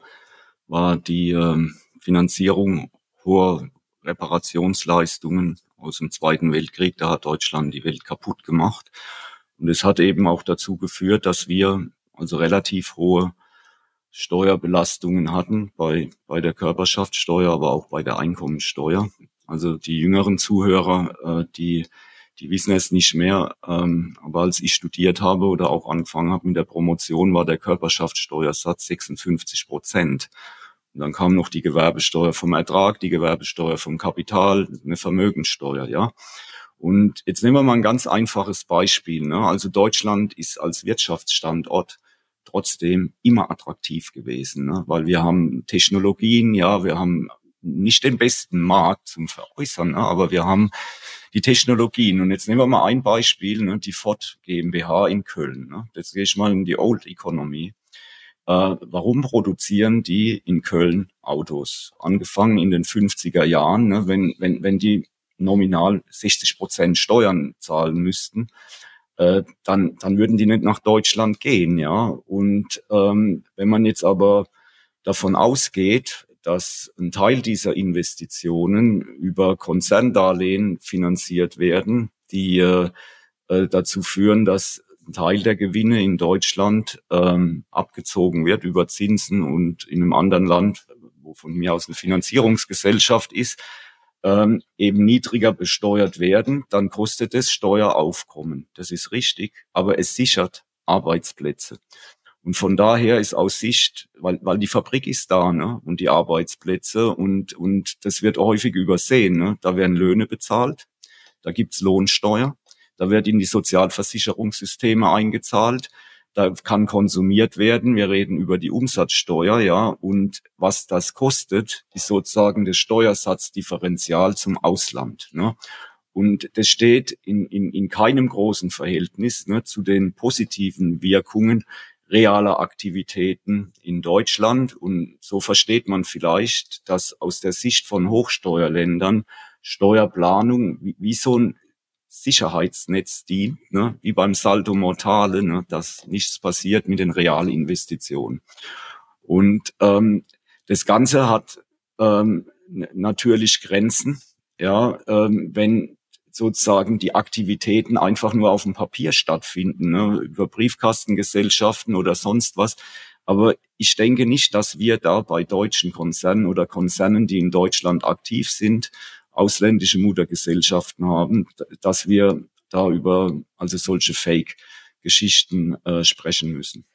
war die äh, Finanzierung hoher Reparationsleistungen aus dem Zweiten Weltkrieg. Da hat Deutschland die Welt kaputt gemacht. Und es hat eben auch dazu geführt, dass wir also relativ hohe Steuerbelastungen hatten bei, bei der Körperschaftssteuer, aber auch bei der Einkommensteuer. Also die jüngeren Zuhörer, äh, die, die wissen es nicht mehr, ähm, aber als ich studiert habe oder auch angefangen habe mit der Promotion, war der Körperschaftssteuersatz 56 Prozent. Und dann kam noch die Gewerbesteuer vom Ertrag, die Gewerbesteuer vom Kapital, eine Vermögenssteuer, ja. Und jetzt nehmen wir mal ein ganz einfaches Beispiel. Ne? Also Deutschland ist als Wirtschaftsstandort trotzdem immer attraktiv gewesen, ne? weil wir haben Technologien, ja, wir haben nicht den besten Markt zum Veräußern, ne? aber wir haben die Technologien. Und jetzt nehmen wir mal ein Beispiel, ne? die Ford GmbH in Köln. Ne? Jetzt gehe ich mal in die Old Economy. Äh, warum produzieren die in Köln Autos? Angefangen in den 50er Jahren, ne? wenn, wenn, wenn die nominal 60 Prozent Steuern zahlen müssten, äh, dann, dann würden die nicht nach Deutschland gehen, ja. Und ähm, wenn man jetzt aber davon ausgeht, dass ein Teil dieser Investitionen über Konzerndarlehen finanziert werden, die äh, äh, dazu führen, dass Teil der Gewinne in Deutschland ähm, abgezogen wird über Zinsen und in einem anderen Land, wo von mir aus eine Finanzierungsgesellschaft ist, ähm, eben niedriger besteuert werden, dann kostet es Steueraufkommen. Das ist richtig, aber es sichert Arbeitsplätze. Und von daher ist aus Sicht, weil, weil die Fabrik ist da, ne, und die Arbeitsplätze und, und das wird häufig übersehen, ne, da werden Löhne bezahlt, da gibt's Lohnsteuer, da wird in die Sozialversicherungssysteme eingezahlt, da kann konsumiert werden. Wir reden über die Umsatzsteuer, ja, und was das kostet, ist sozusagen das Steuersatzdifferenzial zum Ausland. Ne? Und das steht in, in, in keinem großen Verhältnis ne, zu den positiven Wirkungen realer Aktivitäten in Deutschland. Und so versteht man vielleicht, dass aus der Sicht von Hochsteuerländern Steuerplanung wie, wie so ein Sicherheitsnetz dient, ne, wie beim Saldo Mortale, ne, dass nichts passiert mit den Realinvestitionen. Und ähm, das Ganze hat ähm, natürlich Grenzen, ja, ähm, wenn sozusagen die Aktivitäten einfach nur auf dem Papier stattfinden, ne, über Briefkastengesellschaften oder sonst was. Aber ich denke nicht, dass wir da bei deutschen Konzernen oder Konzernen, die in Deutschland aktiv sind, ausländische Muttergesellschaften haben, dass wir da über also solche Fake-Geschichten äh, sprechen müssen.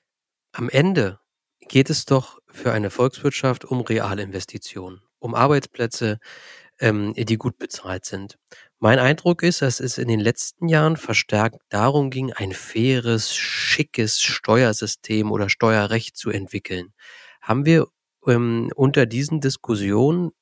Am Ende geht es doch für eine Volkswirtschaft um Realinvestitionen, um Arbeitsplätze, ähm, die gut bezahlt sind. Mein Eindruck ist, dass es in den letzten Jahren verstärkt darum ging, ein faires, schickes Steuersystem oder Steuerrecht zu entwickeln. Haben wir ähm, unter diesen Diskussionen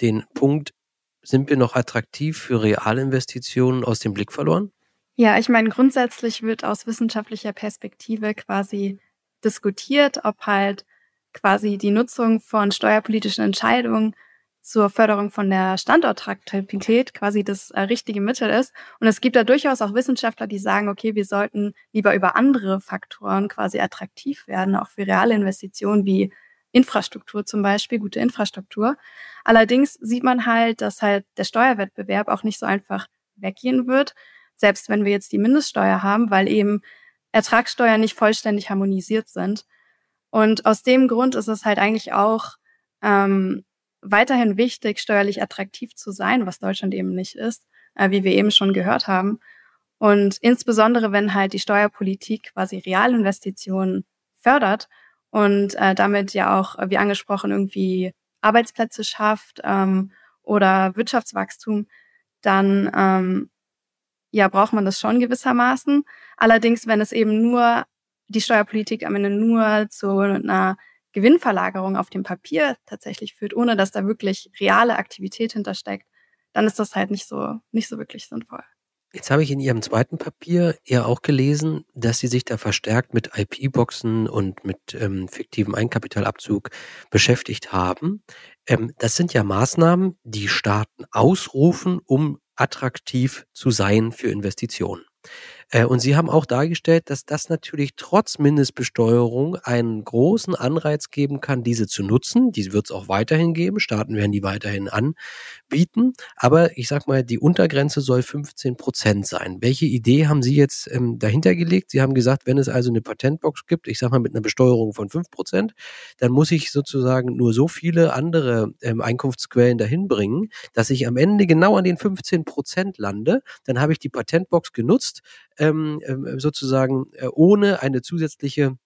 den Punkt sind wir noch attraktiv für Realinvestitionen aus dem Blick verloren? Ja, ich meine, grundsätzlich wird aus wissenschaftlicher Perspektive quasi diskutiert, ob halt quasi die Nutzung von steuerpolitischen Entscheidungen zur Förderung von der Standorttraktivität quasi das äh, richtige Mittel ist. Und es gibt da durchaus auch Wissenschaftler, die sagen, okay, wir sollten lieber über andere Faktoren quasi attraktiv werden, auch für reale Investitionen wie Infrastruktur zum Beispiel, gute Infrastruktur. Allerdings sieht man halt, dass halt der Steuerwettbewerb auch nicht so einfach weggehen wird, selbst wenn wir jetzt die Mindeststeuer haben, weil eben Ertragssteuern nicht vollständig harmonisiert sind. Und aus dem Grund ist es halt eigentlich auch ähm, weiterhin wichtig, steuerlich attraktiv zu sein, was Deutschland eben nicht ist, äh, wie wir eben schon gehört haben. Und insbesondere, wenn halt die Steuerpolitik quasi Realinvestitionen fördert und äh, damit ja auch, wie angesprochen, irgendwie Arbeitsplätze schafft ähm, oder Wirtschaftswachstum, dann ähm, ja braucht man das schon gewissermaßen. Allerdings, wenn es eben nur die Steuerpolitik am Ende nur zu einer Gewinnverlagerung auf dem Papier tatsächlich führt, ohne dass da wirklich reale Aktivität hintersteckt, dann ist das halt nicht so nicht so wirklich sinnvoll. Jetzt habe ich in Ihrem zweiten Papier ja auch gelesen, dass Sie sich da verstärkt mit IP-Boxen und mit ähm, fiktivem Eigenkapitalabzug beschäftigt haben. Ähm, das sind ja Maßnahmen, die Staaten ausrufen, um attraktiv zu sein für Investitionen. Äh, und Sie haben auch dargestellt, dass das natürlich trotz Mindestbesteuerung einen großen Anreiz geben kann, diese zu nutzen. Die wird es auch weiterhin geben. Staaten werden die weiterhin anbieten. Aber ich sag mal, die Untergrenze soll 15 Prozent sein. Welche Idee haben Sie jetzt ähm, dahinter gelegt? Sie haben gesagt, wenn es also eine Patentbox gibt, ich sag mal mit einer Besteuerung von 5 Prozent, dann muss ich sozusagen nur so viele andere ähm, Einkunftsquellen dahin bringen, dass ich am Ende genau an den 15 Prozent lande. Dann habe ich die Patentbox genutzt, ähm, ähm, sozusagen äh, ohne eine zusätzliche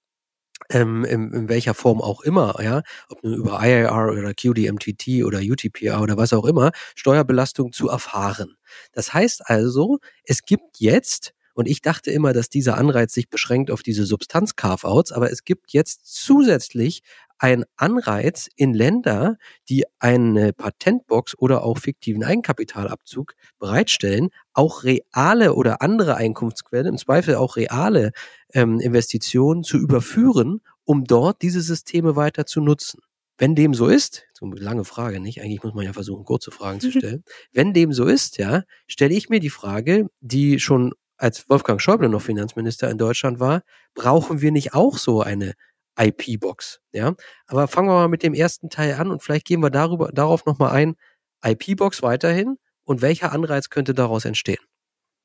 ähm, in, in welcher Form auch immer, ja, ob nur über IIR oder QDMTT oder UTPR oder was auch immer, Steuerbelastung zu erfahren. Das heißt also, es gibt jetzt und ich dachte immer, dass dieser Anreiz sich beschränkt auf diese Substanz-Carve-Outs, aber es gibt jetzt zusätzlich ein Anreiz in Länder, die eine Patentbox oder auch fiktiven Eigenkapitalabzug bereitstellen, auch reale oder andere Einkunftsquellen, im Zweifel auch reale ähm, Investitionen zu überführen, um dort diese Systeme weiter zu nutzen. Wenn dem so ist, so eine lange Frage, nicht? Eigentlich muss man ja versuchen, kurze Fragen zu stellen. Wenn dem so ist, ja, stelle ich mir die Frage, die schon als Wolfgang Schäuble noch Finanzminister in Deutschland war, brauchen wir nicht auch so eine IP-Box. Ja, aber fangen wir mal mit dem ersten Teil an und vielleicht gehen wir darüber, darauf nochmal ein. IP-Box weiterhin und welcher Anreiz könnte daraus entstehen?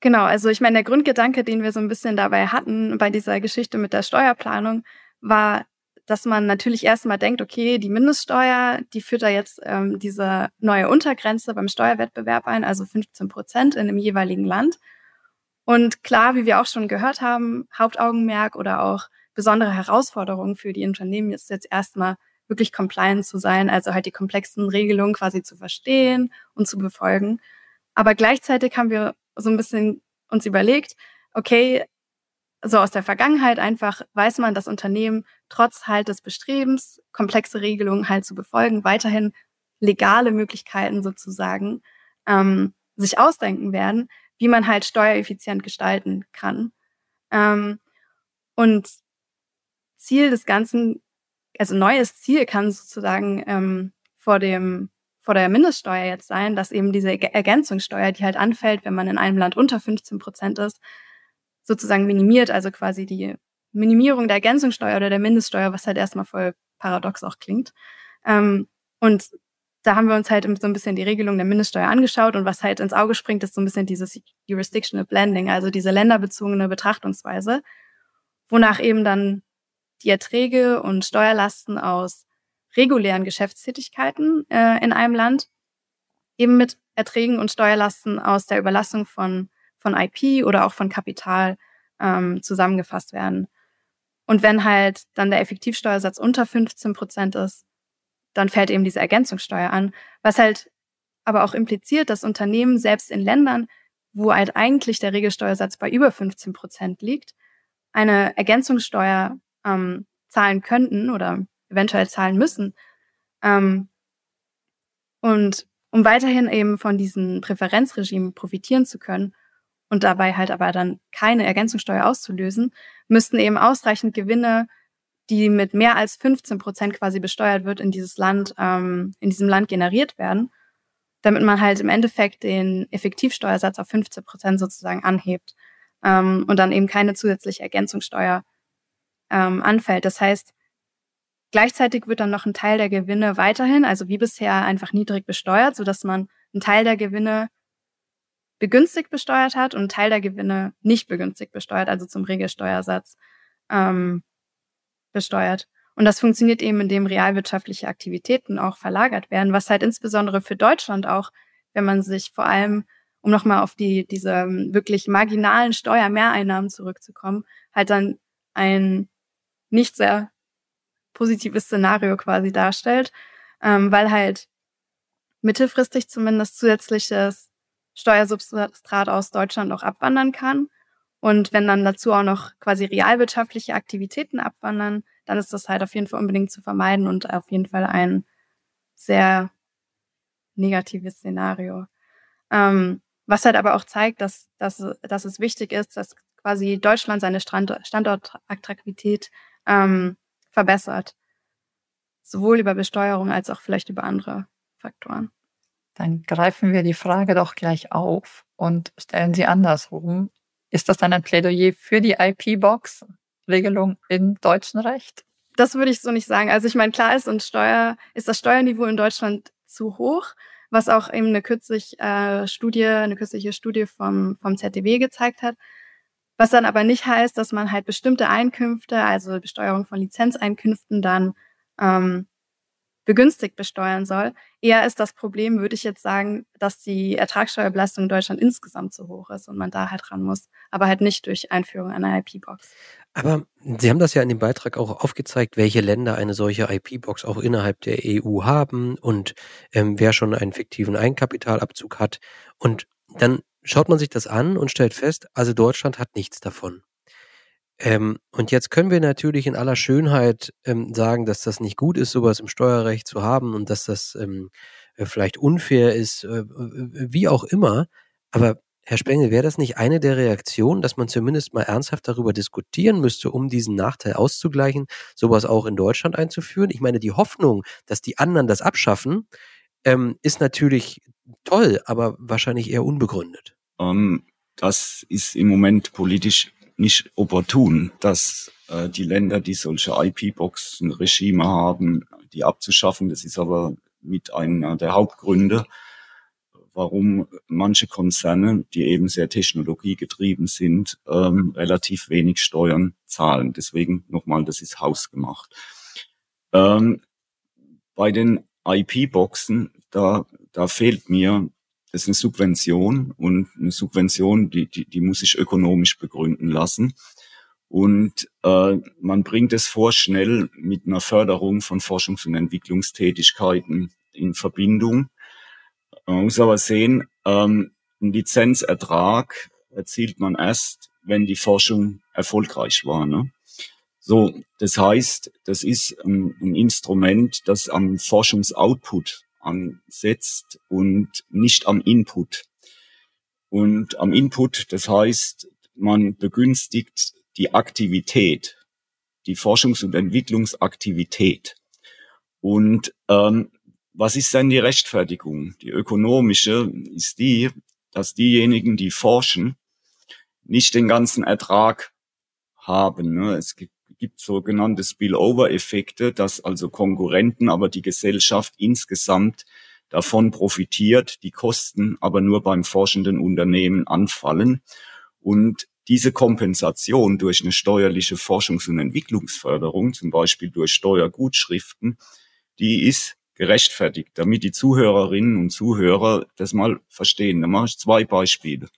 Genau, also ich meine, der Grundgedanke, den wir so ein bisschen dabei hatten bei dieser Geschichte mit der Steuerplanung, war, dass man natürlich erstmal denkt, okay, die Mindeststeuer, die führt da jetzt ähm, diese neue Untergrenze beim Steuerwettbewerb ein, also 15 Prozent in dem jeweiligen Land. Und klar, wie wir auch schon gehört haben, Hauptaugenmerk oder auch besondere Herausforderung für die Unternehmen ist jetzt erstmal wirklich compliant zu sein, also halt die komplexen Regelungen quasi zu verstehen und zu befolgen. Aber gleichzeitig haben wir so ein bisschen uns überlegt, okay, so aus der Vergangenheit einfach weiß man, dass Unternehmen trotz halt des Bestrebens, komplexe Regelungen halt zu befolgen, weiterhin legale Möglichkeiten sozusagen ähm, sich ausdenken werden, wie man halt steuereffizient gestalten kann. Ähm, und Ziel des Ganzen, also neues Ziel kann sozusagen ähm, vor dem vor der Mindeststeuer jetzt sein, dass eben diese Ergänzungssteuer, die halt anfällt, wenn man in einem Land unter 15 Prozent ist, sozusagen minimiert, also quasi die Minimierung der Ergänzungssteuer oder der Mindeststeuer, was halt erstmal voll paradox auch klingt. Ähm, und da haben wir uns halt so ein bisschen die Regelung der Mindeststeuer angeschaut und was halt ins Auge springt, ist so ein bisschen dieses Jurisdictional Blending, also diese länderbezogene Betrachtungsweise, wonach eben dann die Erträge und Steuerlasten aus regulären Geschäftstätigkeiten äh, in einem Land eben mit Erträgen und Steuerlasten aus der Überlassung von, von IP oder auch von Kapital ähm, zusammengefasst werden. Und wenn halt dann der Effektivsteuersatz unter 15 Prozent ist, dann fällt eben diese Ergänzungssteuer an, was halt aber auch impliziert, dass Unternehmen selbst in Ländern, wo halt eigentlich der Regelsteuersatz bei über 15 Prozent liegt, eine Ergänzungssteuer ähm, zahlen könnten oder eventuell zahlen müssen. Ähm, und um weiterhin eben von diesen Präferenzregimen profitieren zu können und dabei halt aber dann keine Ergänzungssteuer auszulösen, müssten eben ausreichend Gewinne, die mit mehr als 15 Prozent quasi besteuert wird, in dieses Land, ähm, in diesem Land generiert werden, damit man halt im Endeffekt den Effektivsteuersatz auf 15 Prozent sozusagen anhebt ähm, und dann eben keine zusätzliche Ergänzungssteuer ähm, anfällt. Das heißt, gleichzeitig wird dann noch ein Teil der Gewinne weiterhin, also wie bisher, einfach niedrig besteuert, so dass man einen Teil der Gewinne begünstigt besteuert hat und einen Teil der Gewinne nicht begünstigt besteuert, also zum Regelsteuersatz ähm, besteuert. Und das funktioniert eben, indem realwirtschaftliche Aktivitäten auch verlagert werden, was halt insbesondere für Deutschland auch, wenn man sich vor allem, um nochmal auf die, diese wirklich marginalen Steuermehreinnahmen zurückzukommen, halt dann ein nicht sehr positives Szenario quasi darstellt, ähm, weil halt mittelfristig zumindest zusätzliches Steuersubstrat aus Deutschland auch abwandern kann. Und wenn dann dazu auch noch quasi realwirtschaftliche Aktivitäten abwandern, dann ist das halt auf jeden Fall unbedingt zu vermeiden und auf jeden Fall ein sehr negatives Szenario. Ähm, was halt aber auch zeigt, dass, dass, dass es wichtig ist, dass quasi Deutschland seine Standortattraktivität ähm, verbessert. Sowohl über Besteuerung als auch vielleicht über andere Faktoren. Dann greifen wir die Frage doch gleich auf und stellen sie andersrum. Ist das dann ein Plädoyer für die IP-Box-Regelung im deutschen Recht? Das würde ich so nicht sagen. Also ich meine, klar ist und Steuer ist das Steuerniveau in Deutschland zu hoch, was auch eben eine kürzlich äh, Studie, eine kürzliche Studie vom vom ZDW gezeigt hat. Was dann aber nicht heißt, dass man halt bestimmte Einkünfte, also Besteuerung von Lizenzeinkünften, dann ähm, begünstigt besteuern soll. Eher ist das Problem, würde ich jetzt sagen, dass die Ertragssteuerbelastung in Deutschland insgesamt zu hoch ist und man da halt ran muss, aber halt nicht durch Einführung einer IP-Box. Aber Sie haben das ja in dem Beitrag auch aufgezeigt, welche Länder eine solche IP-Box auch innerhalb der EU haben und ähm, wer schon einen fiktiven Eigenkapitalabzug hat. Und dann schaut man sich das an und stellt fest, also Deutschland hat nichts davon. Ähm, und jetzt können wir natürlich in aller Schönheit ähm, sagen, dass das nicht gut ist, sowas im Steuerrecht zu haben und dass das ähm, äh, vielleicht unfair ist, äh, wie auch immer. Aber Herr Spengel, wäre das nicht eine der Reaktionen, dass man zumindest mal ernsthaft darüber diskutieren müsste, um diesen Nachteil auszugleichen, sowas auch in Deutschland einzuführen? Ich meine, die Hoffnung, dass die anderen das abschaffen, ähm, ist natürlich toll, aber wahrscheinlich eher unbegründet. Um, ähm, das ist im Moment politisch nicht opportun, dass äh, die Länder, die solche IP-Boxen-Regime haben, die abzuschaffen. Das ist aber mit einer der Hauptgründe, warum manche Konzerne, die eben sehr technologiegetrieben sind, ähm, relativ wenig Steuern zahlen. Deswegen nochmal, das ist hausgemacht. Ähm, bei den IP-Boxen, da, da fehlt mir, das ist eine Subvention und eine Subvention, die, die, die muss sich ökonomisch begründen lassen. Und äh, man bringt es vorschnell mit einer Förderung von Forschungs- und Entwicklungstätigkeiten in Verbindung. Man muss aber sehen, ähm, einen Lizenzertrag erzielt man erst, wenn die Forschung erfolgreich war. Ne? So, das heißt, das ist ein, ein Instrument, das am Forschungsoutput ansetzt und nicht am Input. Und am Input, das heißt, man begünstigt die Aktivität, die Forschungs- und Entwicklungsaktivität. Und ähm, was ist denn die Rechtfertigung? Die ökonomische ist die, dass diejenigen, die forschen, nicht den ganzen Ertrag haben. Ne? Es gibt, gibt sogenannte Spillover-Effekte, dass also Konkurrenten, aber die Gesellschaft insgesamt davon profitiert, die Kosten aber nur beim forschenden Unternehmen anfallen. Und diese Kompensation durch eine steuerliche Forschungs- und Entwicklungsförderung, zum Beispiel durch Steuergutschriften, die ist gerechtfertigt, damit die Zuhörerinnen und Zuhörer das mal verstehen. Da mache ich zwei Beispiele.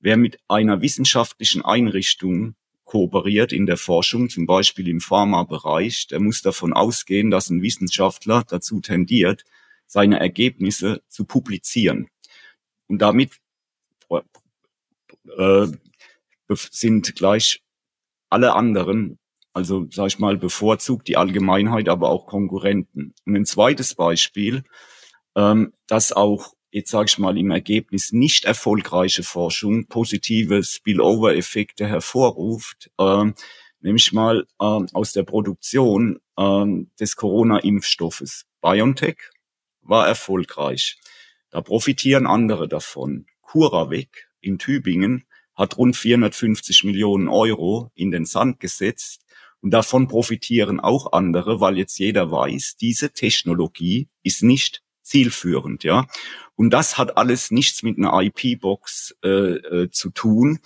Wer mit einer wissenschaftlichen Einrichtung kooperiert in der Forschung, zum Beispiel im Pharmabereich, der muss davon ausgehen, dass ein Wissenschaftler dazu tendiert, seine Ergebnisse zu publizieren. Und damit äh, sind gleich alle anderen also, sag ich mal, bevorzugt die Allgemeinheit, aber auch Konkurrenten. Und ein zweites Beispiel, ähm, dass auch jetzt sage ich mal im Ergebnis nicht erfolgreiche Forschung positive Spillover-Effekte hervorruft, ähm, nämlich mal ähm, aus der Produktion ähm, des Corona-Impfstoffes. BioNTech war erfolgreich. Da profitieren andere davon. CuraVec in Tübingen hat rund 450 Millionen Euro in den Sand gesetzt, und davon profitieren auch andere, weil jetzt jeder weiß, diese Technologie ist nicht zielführend, ja. Und das hat alles nichts mit einer IP-Box äh, äh, zu tun.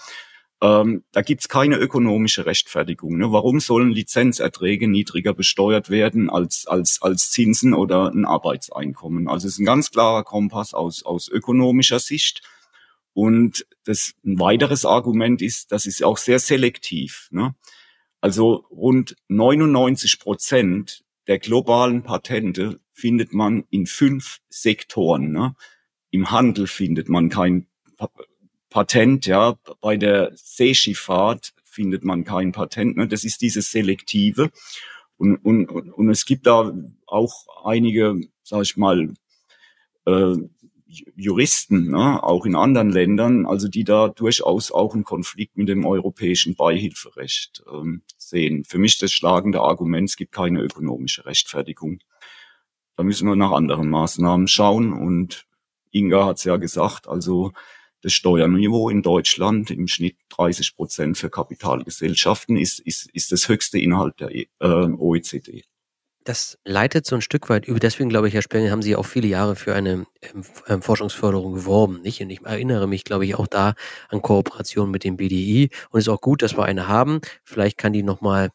Ähm, da gibt's keine ökonomische Rechtfertigung. Ne? Warum sollen Lizenzerträge niedriger besteuert werden als, als, als Zinsen oder ein Arbeitseinkommen? Also es ist ein ganz klarer Kompass aus, aus ökonomischer Sicht. Und das ein weiteres Argument ist, das ist auch sehr selektiv. Ne? Also rund 99 Prozent der globalen Patente findet man in fünf Sektoren. Ne? Im Handel findet man kein Patent, ja. Bei der Seeschifffahrt findet man kein Patent. Ne? Das ist dieses Selektive. Und, und, und es gibt da auch einige, sag ich mal, äh, Juristen, ne, auch in anderen Ländern, also die da durchaus auch einen Konflikt mit dem europäischen Beihilferecht ähm, sehen. Für mich das schlagende Argument, es gibt keine ökonomische Rechtfertigung. Da müssen wir nach anderen Maßnahmen schauen und Inga hat es ja gesagt, also das Steuerniveau in Deutschland im Schnitt 30 Prozent für Kapitalgesellschaften ist, ist, ist das höchste innerhalb der äh, OECD. Das leitet so ein Stück weit über. Deswegen glaube ich, Herr Spengel, haben Sie auch viele Jahre für eine ähm, ähm, Forschungsförderung geworben, nicht? Und ich erinnere mich, glaube ich, auch da an Kooperation mit dem BDI. Und es ist auch gut, dass wir eine haben. Vielleicht kann die nochmal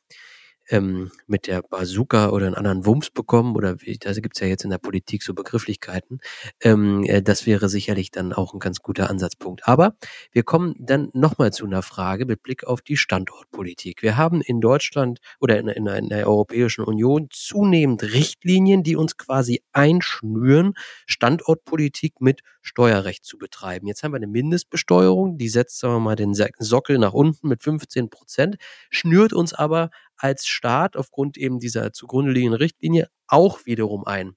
ähm, mit der Bazooka oder einen anderen Wumms bekommen oder da gibt's ja jetzt in der Politik so Begrifflichkeiten. Ähm, äh, das wäre sicherlich dann auch ein ganz guter Ansatzpunkt. Aber wir kommen dann nochmal zu einer Frage mit Blick auf die Standortpolitik. Wir haben in Deutschland oder in, in, in der Europäischen Union zunehmend Richtlinien, die uns quasi einschnüren, Standortpolitik mit Steuerrecht zu betreiben. Jetzt haben wir eine Mindestbesteuerung, die setzt, sagen wir mal, den Sockel nach unten mit 15 Prozent, schnürt uns aber als Staat aufgrund eben dieser zugrunde liegenden Richtlinie auch wiederum ein.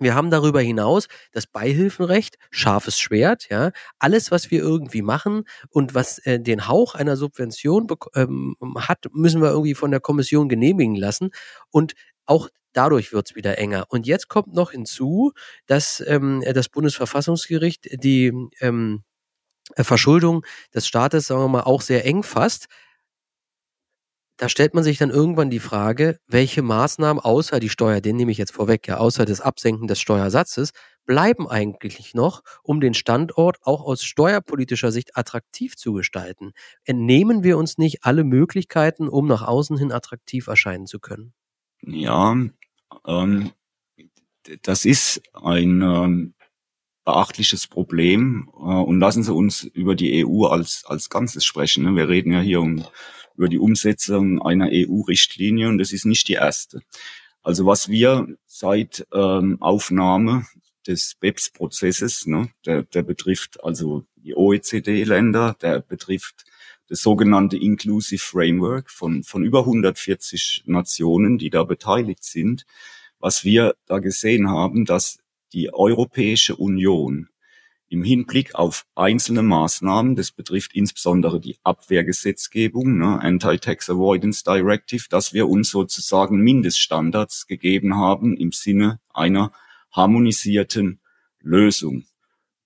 Wir haben darüber hinaus das Beihilfenrecht, scharfes Schwert, ja. Alles, was wir irgendwie machen und was äh, den Hauch einer Subvention ähm, hat, müssen wir irgendwie von der Kommission genehmigen lassen. Und auch dadurch wird's wieder enger. Und jetzt kommt noch hinzu, dass ähm, das Bundesverfassungsgericht die ähm, Verschuldung des Staates, sagen wir mal, auch sehr eng fasst da stellt man sich dann irgendwann die Frage, welche Maßnahmen außer die Steuer, den nehme ich jetzt vorweg, ja, außer das Absenken des Steuersatzes, bleiben eigentlich noch, um den Standort auch aus steuerpolitischer Sicht attraktiv zu gestalten? Entnehmen wir uns nicht alle Möglichkeiten, um nach außen hin attraktiv erscheinen zu können? Ja, ähm, das ist ein ähm, beachtliches Problem. Äh, und lassen Sie uns über die EU als, als Ganzes sprechen. Ne? Wir reden ja hier um über die Umsetzung einer EU-Richtlinie und das ist nicht die erste. Also was wir seit ähm, Aufnahme des BEPS-Prozesses, ne, der, der betrifft also die OECD-Länder, der betrifft das sogenannte Inclusive Framework von, von über 140 Nationen, die da beteiligt sind, was wir da gesehen haben, dass die Europäische Union im Hinblick auf einzelne Maßnahmen, das betrifft insbesondere die Abwehrgesetzgebung, ne, Anti-Tax Avoidance Directive, dass wir uns sozusagen Mindeststandards gegeben haben im Sinne einer harmonisierten Lösung.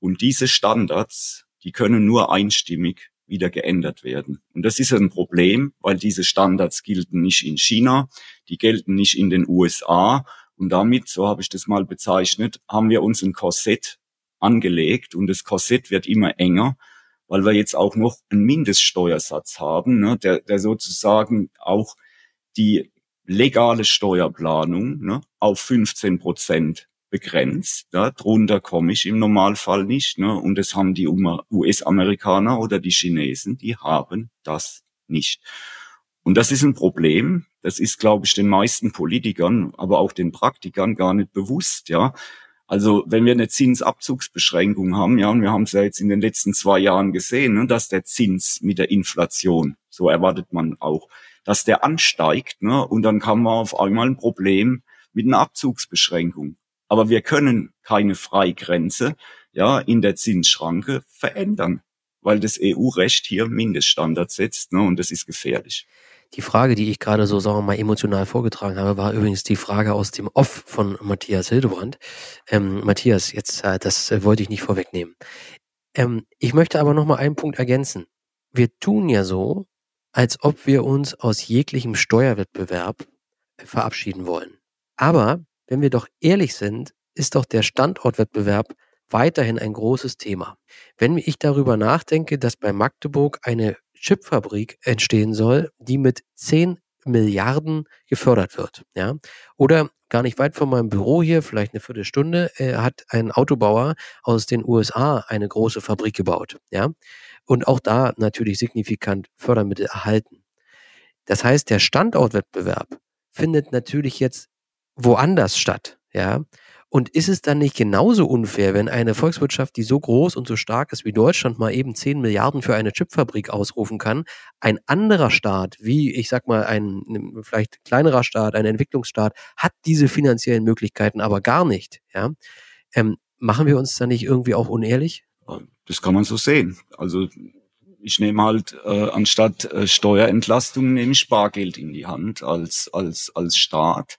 Und diese Standards, die können nur einstimmig wieder geändert werden. Und das ist ein Problem, weil diese Standards gelten nicht in China, die gelten nicht in den USA. Und damit, so habe ich das mal bezeichnet, haben wir uns ein Korsett angelegt und das Korsett wird immer enger, weil wir jetzt auch noch einen Mindeststeuersatz haben, ne, der, der sozusagen auch die legale Steuerplanung ne, auf 15 Prozent begrenzt. Ne, drunter komme ich im Normalfall nicht. Ne, und das haben die US-Amerikaner oder die Chinesen, die haben das nicht. Und das ist ein Problem. Das ist, glaube ich, den meisten Politikern, aber auch den Praktikern gar nicht bewusst, ja. Also wenn wir eine Zinsabzugsbeschränkung haben, ja, und wir haben es ja jetzt in den letzten zwei Jahren gesehen, ne, dass der Zins mit der Inflation, so erwartet man auch, dass der ansteigt, ne, und dann kann man auf einmal ein Problem mit einer Abzugsbeschränkung. Aber wir können keine Freigrenze, ja, in der Zinsschranke verändern, weil das EU-Recht hier Mindeststandards setzt, ne, und das ist gefährlich. Die Frage, die ich gerade so, sagen wir mal, emotional vorgetragen habe, war übrigens die Frage aus dem Off von Matthias Hildebrand. Ähm, Matthias, jetzt, äh, das äh, wollte ich nicht vorwegnehmen. Ähm, ich möchte aber noch mal einen Punkt ergänzen. Wir tun ja so, als ob wir uns aus jeglichem Steuerwettbewerb verabschieden wollen. Aber wenn wir doch ehrlich sind, ist doch der Standortwettbewerb weiterhin ein großes Thema. Wenn ich darüber nachdenke, dass bei Magdeburg eine Chipfabrik entstehen soll, die mit 10 Milliarden gefördert wird. Ja? Oder gar nicht weit von meinem Büro hier, vielleicht eine Viertelstunde, äh, hat ein Autobauer aus den USA eine große Fabrik gebaut. Ja? Und auch da natürlich signifikant Fördermittel erhalten. Das heißt, der Standortwettbewerb findet natürlich jetzt woanders statt. Ja? Und ist es dann nicht genauso unfair, wenn eine Volkswirtschaft, die so groß und so stark ist wie Deutschland, mal eben 10 Milliarden für eine Chipfabrik ausrufen kann, ein anderer Staat, wie ich sag mal ein vielleicht kleinerer Staat, ein Entwicklungsstaat, hat diese finanziellen Möglichkeiten aber gar nicht. Ja? Ähm, machen wir uns da nicht irgendwie auch unehrlich? Das kann man so sehen. Also ich nehme halt äh, anstatt äh, Steuerentlastung nehme ich Bargeld in die Hand als als als Staat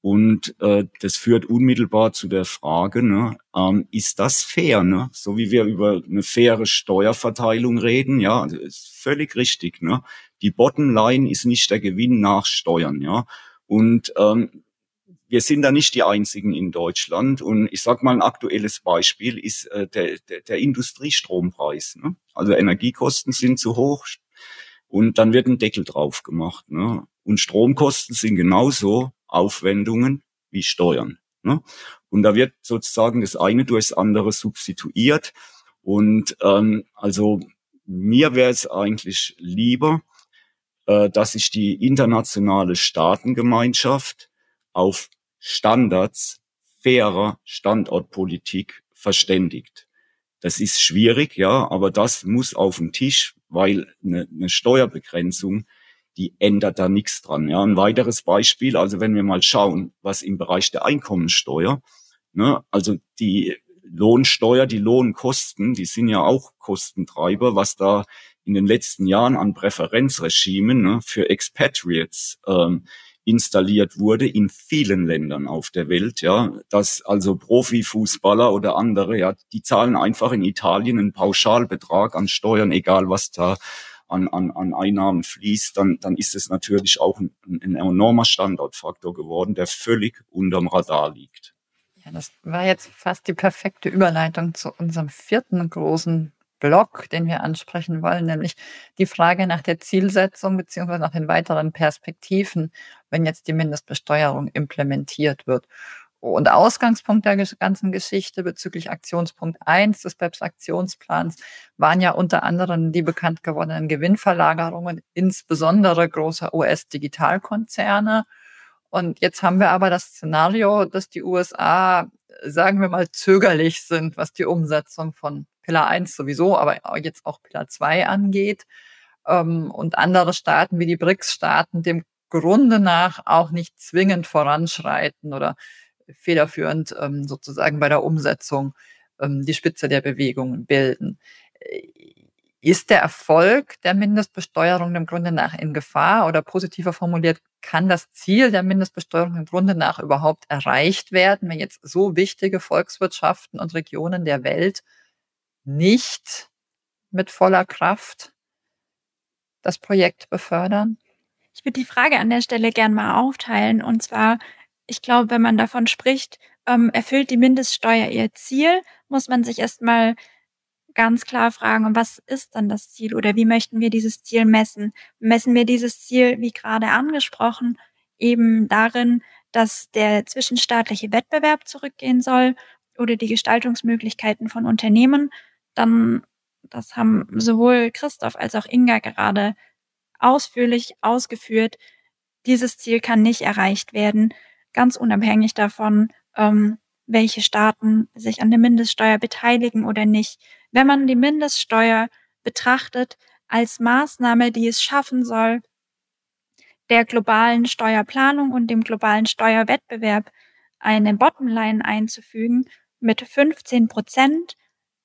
Und äh, das führt unmittelbar zu der Frage, ne, ähm, ist das fair? Ne? So wie wir über eine faire Steuerverteilung reden, ja, das ist völlig richtig. Ne? Die Bottomline ist nicht der Gewinn nach Steuern, ja. Und ähm, wir sind da nicht die einzigen in Deutschland. Und ich sage mal, ein aktuelles Beispiel ist äh, der, der, der Industriestrompreis. Ne? Also Energiekosten sind zu hoch und dann wird ein Deckel drauf gemacht. Ne? Und Stromkosten sind genauso Aufwendungen wie Steuern. Ne? Und da wird sozusagen das eine durch das andere substituiert. Und ähm, also mir wäre es eigentlich lieber, äh, dass sich die internationale Staatengemeinschaft auf Standards fairer Standortpolitik verständigt. Das ist schwierig, ja, aber das muss auf den Tisch, weil eine, eine Steuerbegrenzung die ändert da nichts dran. Ja, ein weiteres Beispiel, also wenn wir mal schauen, was im Bereich der Einkommensteuer, ne, also die Lohnsteuer, die Lohnkosten, die sind ja auch Kostentreiber, was da in den letzten Jahren an Präferenzregimen ne, für Expatriates ähm, installiert wurde in vielen Ländern auf der Welt, ja, dass also Profifußballer oder andere, ja, die zahlen einfach in Italien einen Pauschalbetrag an Steuern, egal was da an, an, an Einnahmen fließt, dann, dann ist es natürlich auch ein, ein enormer Standortfaktor geworden, der völlig unterm Radar liegt. Ja, das war jetzt fast die perfekte Überleitung zu unserem vierten großen Block, den wir ansprechen wollen, nämlich die Frage nach der Zielsetzung beziehungsweise nach den weiteren Perspektiven, wenn jetzt die Mindestbesteuerung implementiert wird. Und Ausgangspunkt der ganzen Geschichte bezüglich Aktionspunkt 1 des BEPS-Aktionsplans waren ja unter anderem die bekannt gewordenen Gewinnverlagerungen, insbesondere großer US-Digitalkonzerne. Und jetzt haben wir aber das Szenario, dass die USA, sagen wir mal, zögerlich sind, was die Umsetzung von Pillar 1 sowieso, aber jetzt auch Pillar 2 angeht. Ähm, und andere Staaten wie die BRICS-Staaten dem Grunde nach auch nicht zwingend voranschreiten oder federführend ähm, sozusagen bei der Umsetzung ähm, die Spitze der Bewegung bilden. Äh, ist der Erfolg der Mindestbesteuerung im Grunde nach in Gefahr oder positiver formuliert, kann das Ziel der Mindestbesteuerung im Grunde nach überhaupt erreicht werden, wenn jetzt so wichtige Volkswirtschaften und Regionen der Welt nicht mit voller Kraft das Projekt befördern? Ich würde die Frage an der Stelle gern mal aufteilen. Und zwar ich glaube, wenn man davon spricht, ähm, erfüllt die Mindeststeuer ihr Ziel, muss man sich erstmal ganz klar fragen, was ist dann das Ziel? Oder wie möchten wir dieses Ziel messen? Messen wir dieses Ziel, wie gerade angesprochen, eben darin, dass der zwischenstaatliche Wettbewerb zurückgehen soll oder die Gestaltungsmöglichkeiten von Unternehmen, dann, das haben sowohl Christoph als auch Inga gerade ausführlich ausgeführt, dieses Ziel kann nicht erreicht werden, ganz unabhängig davon, ähm, welche Staaten sich an der Mindeststeuer beteiligen oder nicht. Wenn man die Mindeststeuer betrachtet als Maßnahme, die es schaffen soll, der globalen Steuerplanung und dem globalen Steuerwettbewerb eine Bottomline einzufügen mit 15 Prozent.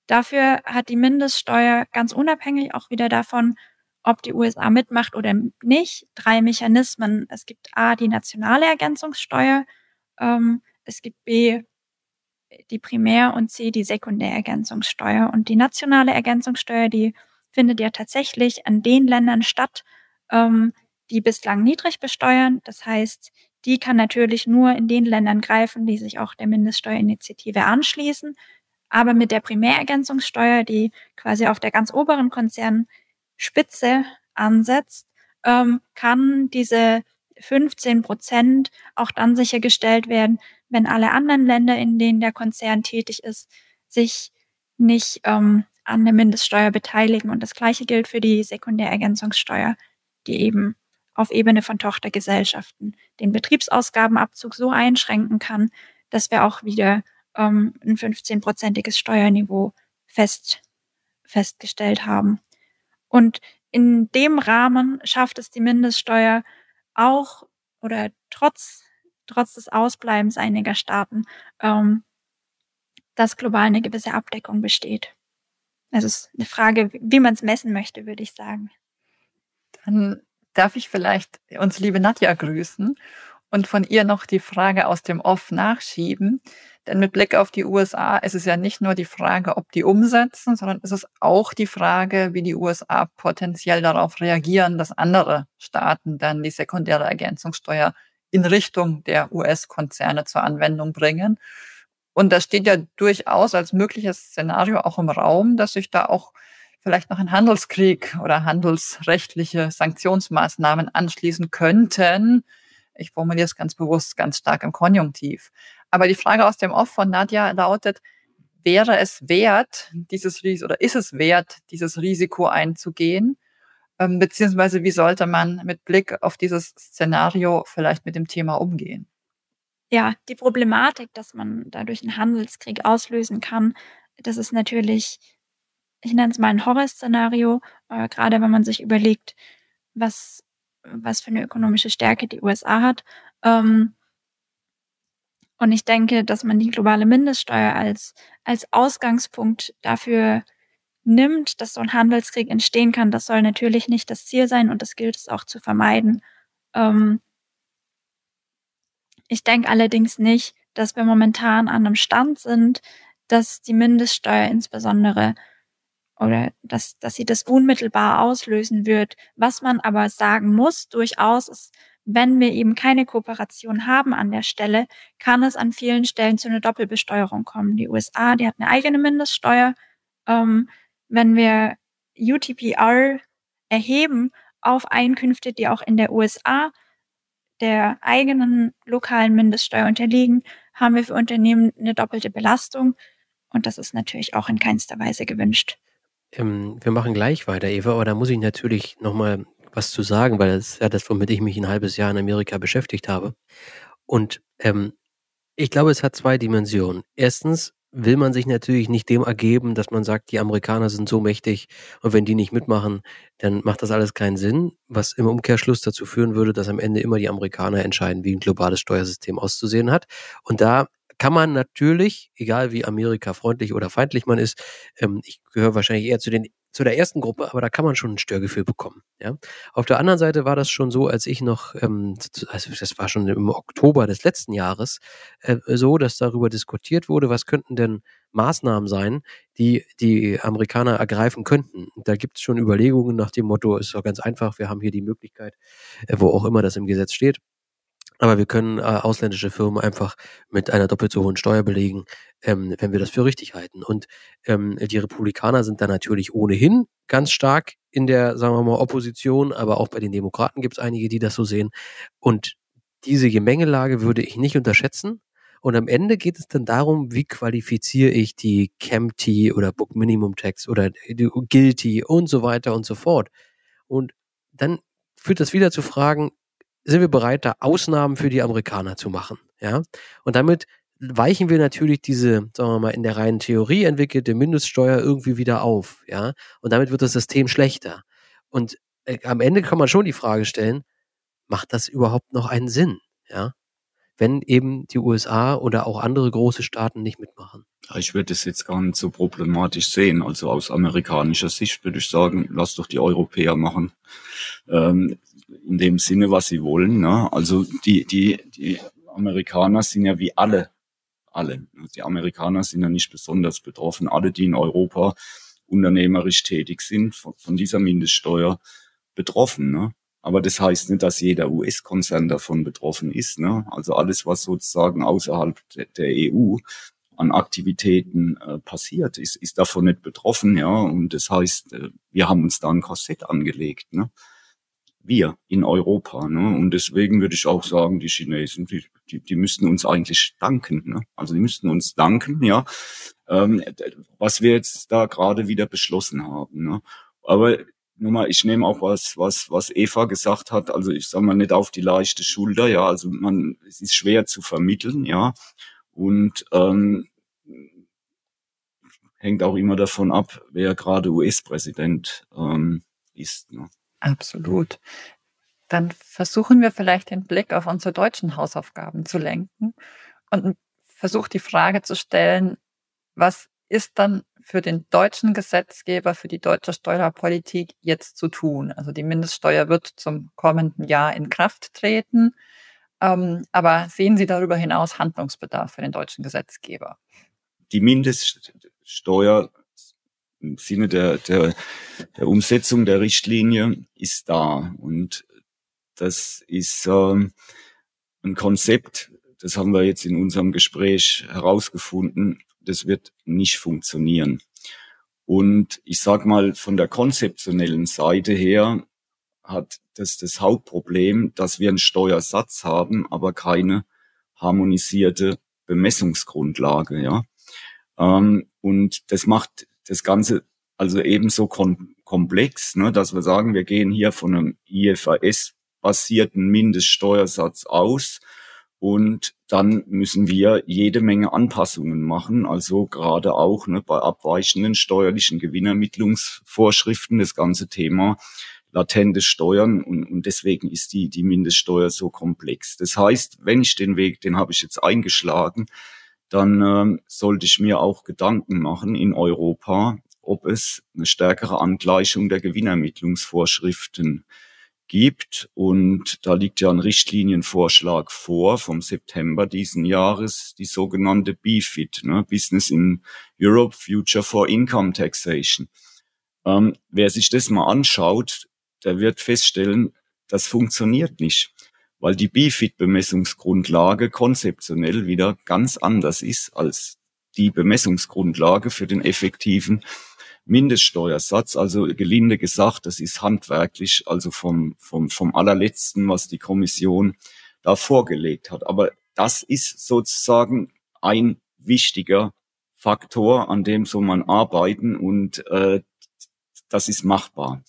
Dafür hat die Mindeststeuer ganz unabhängig auch wieder davon, ob die USA mitmacht oder nicht, drei Mechanismen. Es gibt A, die nationale Ergänzungssteuer, ähm, es gibt B, die Primär- und C, die Sekundärergänzungssteuer. Und die nationale Ergänzungssteuer, die findet ja tatsächlich an den Ländern statt, ähm, die bislang niedrig besteuern. Das heißt, die kann natürlich nur in den Ländern greifen, die sich auch der Mindeststeuerinitiative anschließen. Aber mit der Primärergänzungssteuer, die quasi auf der ganz oberen Konzern Spitze ansetzt, ähm, kann diese 15 Prozent auch dann sichergestellt werden, wenn alle anderen Länder, in denen der Konzern tätig ist, sich nicht ähm, an der Mindeststeuer beteiligen. Und das Gleiche gilt für die Sekundärergänzungssteuer, die eben auf Ebene von Tochtergesellschaften den Betriebsausgabenabzug so einschränken kann, dass wir auch wieder ähm, ein 15-prozentiges Steuerniveau fest, festgestellt haben. Und in dem Rahmen schafft es die Mindeststeuer auch oder trotz, trotz des Ausbleibens einiger Staaten, ähm, dass global eine gewisse Abdeckung besteht. Es ist eine Frage, wie man es messen möchte, würde ich sagen. Dann darf ich vielleicht uns liebe Nadja grüßen und von ihr noch die Frage aus dem Off nachschieben. Denn mit Blick auf die USA ist es ja nicht nur die Frage, ob die umsetzen, sondern ist es auch die Frage, wie die USA potenziell darauf reagieren, dass andere Staaten dann die sekundäre Ergänzungssteuer in Richtung der US-Konzerne zur Anwendung bringen. Und das steht ja durchaus als mögliches Szenario auch im Raum, dass sich da auch vielleicht noch ein Handelskrieg oder handelsrechtliche Sanktionsmaßnahmen anschließen könnten. Ich formuliere es ganz bewusst ganz stark im Konjunktiv. Aber die Frage aus dem Off von Nadja lautet, wäre es wert, dieses Risiko oder ist es wert, dieses Risiko einzugehen? Ähm, beziehungsweise wie sollte man mit Blick auf dieses Szenario vielleicht mit dem Thema umgehen? Ja, die Problematik, dass man dadurch einen Handelskrieg auslösen kann, das ist natürlich, ich nenne es mal ein Horrorszenario, äh, gerade wenn man sich überlegt, was, was für eine ökonomische Stärke die USA hat. Ähm, und ich denke, dass man die globale Mindeststeuer als, als Ausgangspunkt dafür nimmt, dass so ein Handelskrieg entstehen kann, das soll natürlich nicht das Ziel sein und das gilt es auch zu vermeiden. Ähm, ich denke allerdings nicht, dass wir momentan an einem Stand sind, dass die Mindeststeuer insbesondere oder dass, dass sie das unmittelbar auslösen wird. Was man aber sagen muss, durchaus ist, wenn wir eben keine Kooperation haben an der Stelle, kann es an vielen Stellen zu einer Doppelbesteuerung kommen. Die USA, die hat eine eigene Mindeststeuer. Ähm, wenn wir UTPR erheben auf Einkünfte, die auch in der USA der eigenen lokalen Mindeststeuer unterliegen, haben wir für Unternehmen eine doppelte Belastung. Und das ist natürlich auch in keinster Weise gewünscht. Ähm, wir machen gleich weiter, Eva, aber da muss ich natürlich nochmal was zu sagen, weil das ist ja das, womit ich mich ein halbes Jahr in Amerika beschäftigt habe. Und ähm, ich glaube, es hat zwei Dimensionen. Erstens will man sich natürlich nicht dem ergeben, dass man sagt, die Amerikaner sind so mächtig und wenn die nicht mitmachen, dann macht das alles keinen Sinn, was im Umkehrschluss dazu führen würde, dass am Ende immer die Amerikaner entscheiden, wie ein globales Steuersystem auszusehen hat. Und da kann man natürlich, egal wie Amerika freundlich oder feindlich man ist, ähm, ich gehöre wahrscheinlich eher zu den zu der ersten Gruppe, aber da kann man schon ein Störgefühl bekommen. Ja? Auf der anderen Seite war das schon so, als ich noch, ähm, also das war schon im Oktober des letzten Jahres, äh, so, dass darüber diskutiert wurde, was könnten denn Maßnahmen sein, die die Amerikaner ergreifen könnten. Da gibt es schon Überlegungen nach dem Motto, ist doch ganz einfach, wir haben hier die Möglichkeit, äh, wo auch immer das im Gesetz steht, aber wir können äh, ausländische Firmen einfach mit einer doppelt so hohen Steuer belegen, ähm, wenn wir das für richtig halten. Und ähm, die Republikaner sind da natürlich ohnehin ganz stark in der, sagen wir mal, Opposition, aber auch bei den Demokraten gibt es einige, die das so sehen. Und diese Gemengelage würde ich nicht unterschätzen. Und am Ende geht es dann darum, wie qualifiziere ich die CAMT oder Book Minimum Tax oder Guilty und so weiter und so fort. Und dann führt das wieder zu Fragen, sind wir bereit, da Ausnahmen für die Amerikaner zu machen. Ja? Und damit weichen wir natürlich diese, sagen wir mal, in der reinen Theorie entwickelte Mindeststeuer irgendwie wieder auf. Ja? Und damit wird das System schlechter. Und äh, am Ende kann man schon die Frage stellen, macht das überhaupt noch einen Sinn? Ja? Wenn eben die USA oder auch andere große Staaten nicht mitmachen. Ich würde es jetzt gar nicht so problematisch sehen. Also aus amerikanischer Sicht würde ich sagen, lass doch die Europäer machen. Ähm, in dem Sinne, was sie wollen. Ne? Also die, die, die Amerikaner sind ja wie alle, alle. Die Amerikaner sind ja nicht besonders betroffen. Alle, die in Europa unternehmerisch tätig sind, von, von dieser Mindeststeuer betroffen. Ne? Aber das heißt nicht, dass jeder US-Konzern davon betroffen ist. Ne? Also alles, was sozusagen außerhalb der, der EU an Aktivitäten äh, passiert, ist, ist davon nicht betroffen. Ja, und das heißt, äh, wir haben uns da ein Korsett angelegt. Ne? Wir in Europa. Ne? Und deswegen würde ich auch sagen, die Chinesen, die, die, die müssten uns eigentlich danken. Ne? Also die müssten uns danken, ja, ähm, was wir jetzt da gerade wieder beschlossen haben. Ne? Aber nur mal, ich nehme auch was, was, was Eva gesagt hat. Also ich sage mal nicht auf die leichte Schulter. Ja, also man, es ist schwer zu vermitteln. Ja, und ähm, hängt auch immer davon ab, wer gerade US-Präsident ähm, ist. Ne? Absolut. Dann versuchen wir vielleicht den Blick auf unsere deutschen Hausaufgaben zu lenken und versucht die Frage zu stellen, was ist dann für den deutschen Gesetzgeber, für die deutsche Steuerpolitik jetzt zu tun? Also die Mindeststeuer wird zum kommenden Jahr in Kraft treten. Ähm, aber sehen Sie darüber hinaus Handlungsbedarf für den deutschen Gesetzgeber? Die Mindeststeuer Sinne der, der, der Umsetzung der Richtlinie ist da. Und das ist ähm, ein Konzept, das haben wir jetzt in unserem Gespräch herausgefunden, das wird nicht funktionieren. Und ich sag mal, von der konzeptionellen Seite her hat das das Hauptproblem, dass wir einen Steuersatz haben, aber keine harmonisierte Bemessungsgrundlage, ja. Ähm, und das macht das Ganze also ebenso kom komplex, ne, dass wir sagen, wir gehen hier von einem IFRS-basierten Mindeststeuersatz aus und dann müssen wir jede Menge Anpassungen machen, also gerade auch ne, bei abweichenden steuerlichen Gewinnermittlungsvorschriften, das ganze Thema latente Steuern und, und deswegen ist die, die Mindeststeuer so komplex. Das heißt, wenn ich den Weg, den habe ich jetzt eingeschlagen, dann ähm, sollte ich mir auch Gedanken machen in Europa, ob es eine stärkere Angleichung der Gewinnermittlungsvorschriften gibt. Und da liegt ja ein Richtlinienvorschlag vor vom September diesen Jahres, die sogenannte BFIT, ne? Business in Europe Future for Income Taxation. Ähm, wer sich das mal anschaut, der wird feststellen, das funktioniert nicht, weil die BFIT-Bemessungsgrundlage konzeptionell wieder ganz anders ist als die Bemessungsgrundlage für den effektiven Mindeststeuersatz. Also gelinde gesagt, das ist handwerklich, also vom, vom, vom allerletzten, was die Kommission da vorgelegt hat. Aber das ist sozusagen ein wichtiger Faktor, an dem soll man arbeiten und äh, das ist machbar.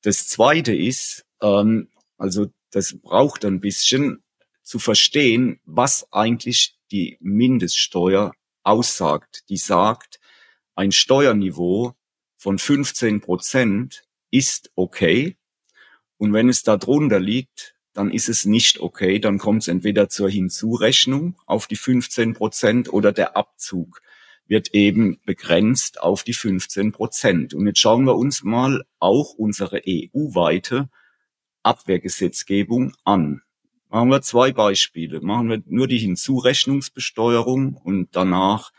Das Zweite ist, ähm, also das braucht ein bisschen zu verstehen, was eigentlich die Mindeststeuer aussagt. Die sagt, ein Steuerniveau von 15 Prozent ist okay. Und wenn es da drunter liegt, dann ist es nicht okay. Dann kommt es entweder zur Hinzurechnung auf die 15 Prozent oder der Abzug wird eben begrenzt auf die 15 Prozent. Und jetzt schauen wir uns mal auch unsere EU-weite Abwehrgesetzgebung an. Machen wir zwei Beispiele. Machen wir nur die Hinzurechnungsbesteuerung und danach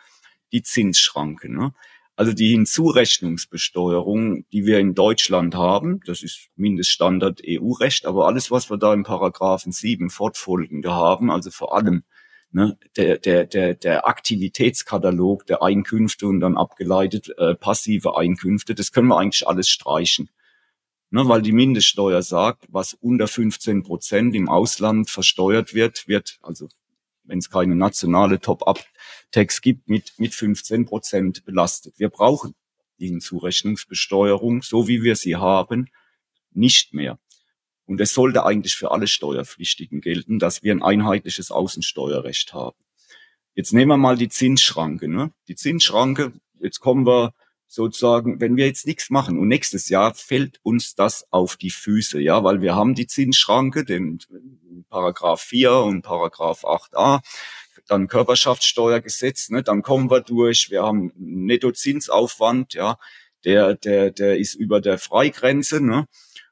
die Zinsschranke. Ne? Also die Hinzurechnungsbesteuerung, die wir in Deutschland haben, das ist Mindeststandard EU-Recht, aber alles, was wir da im Paragraphen 7 fortfolgende haben, also vor allem ne, der, der, der, der Aktivitätskatalog der Einkünfte und dann abgeleitet äh, passive Einkünfte, das können wir eigentlich alles streichen. Ne, weil die Mindeststeuer sagt, was unter 15 Prozent im Ausland versteuert wird, wird, also wenn es keine nationale Top-Up-Tax gibt, mit, mit 15 Prozent belastet. Wir brauchen die Hinzurechnungsbesteuerung, so wie wir sie haben, nicht mehr. Und es sollte eigentlich für alle Steuerpflichtigen gelten, dass wir ein einheitliches Außensteuerrecht haben. Jetzt nehmen wir mal die Zinsschranke. Ne? Die Zinsschranke, jetzt kommen wir sozusagen, wenn wir jetzt nichts machen und nächstes Jahr fällt uns das auf die Füße, ja, weil wir haben die Zinsschranke, den Paragraph 4 und Paragraph 8a, dann Körperschaftssteuergesetz, ne, dann kommen wir durch, wir haben Nettozinsaufwand, ja, der, der, der ist über der Freigrenze, ne,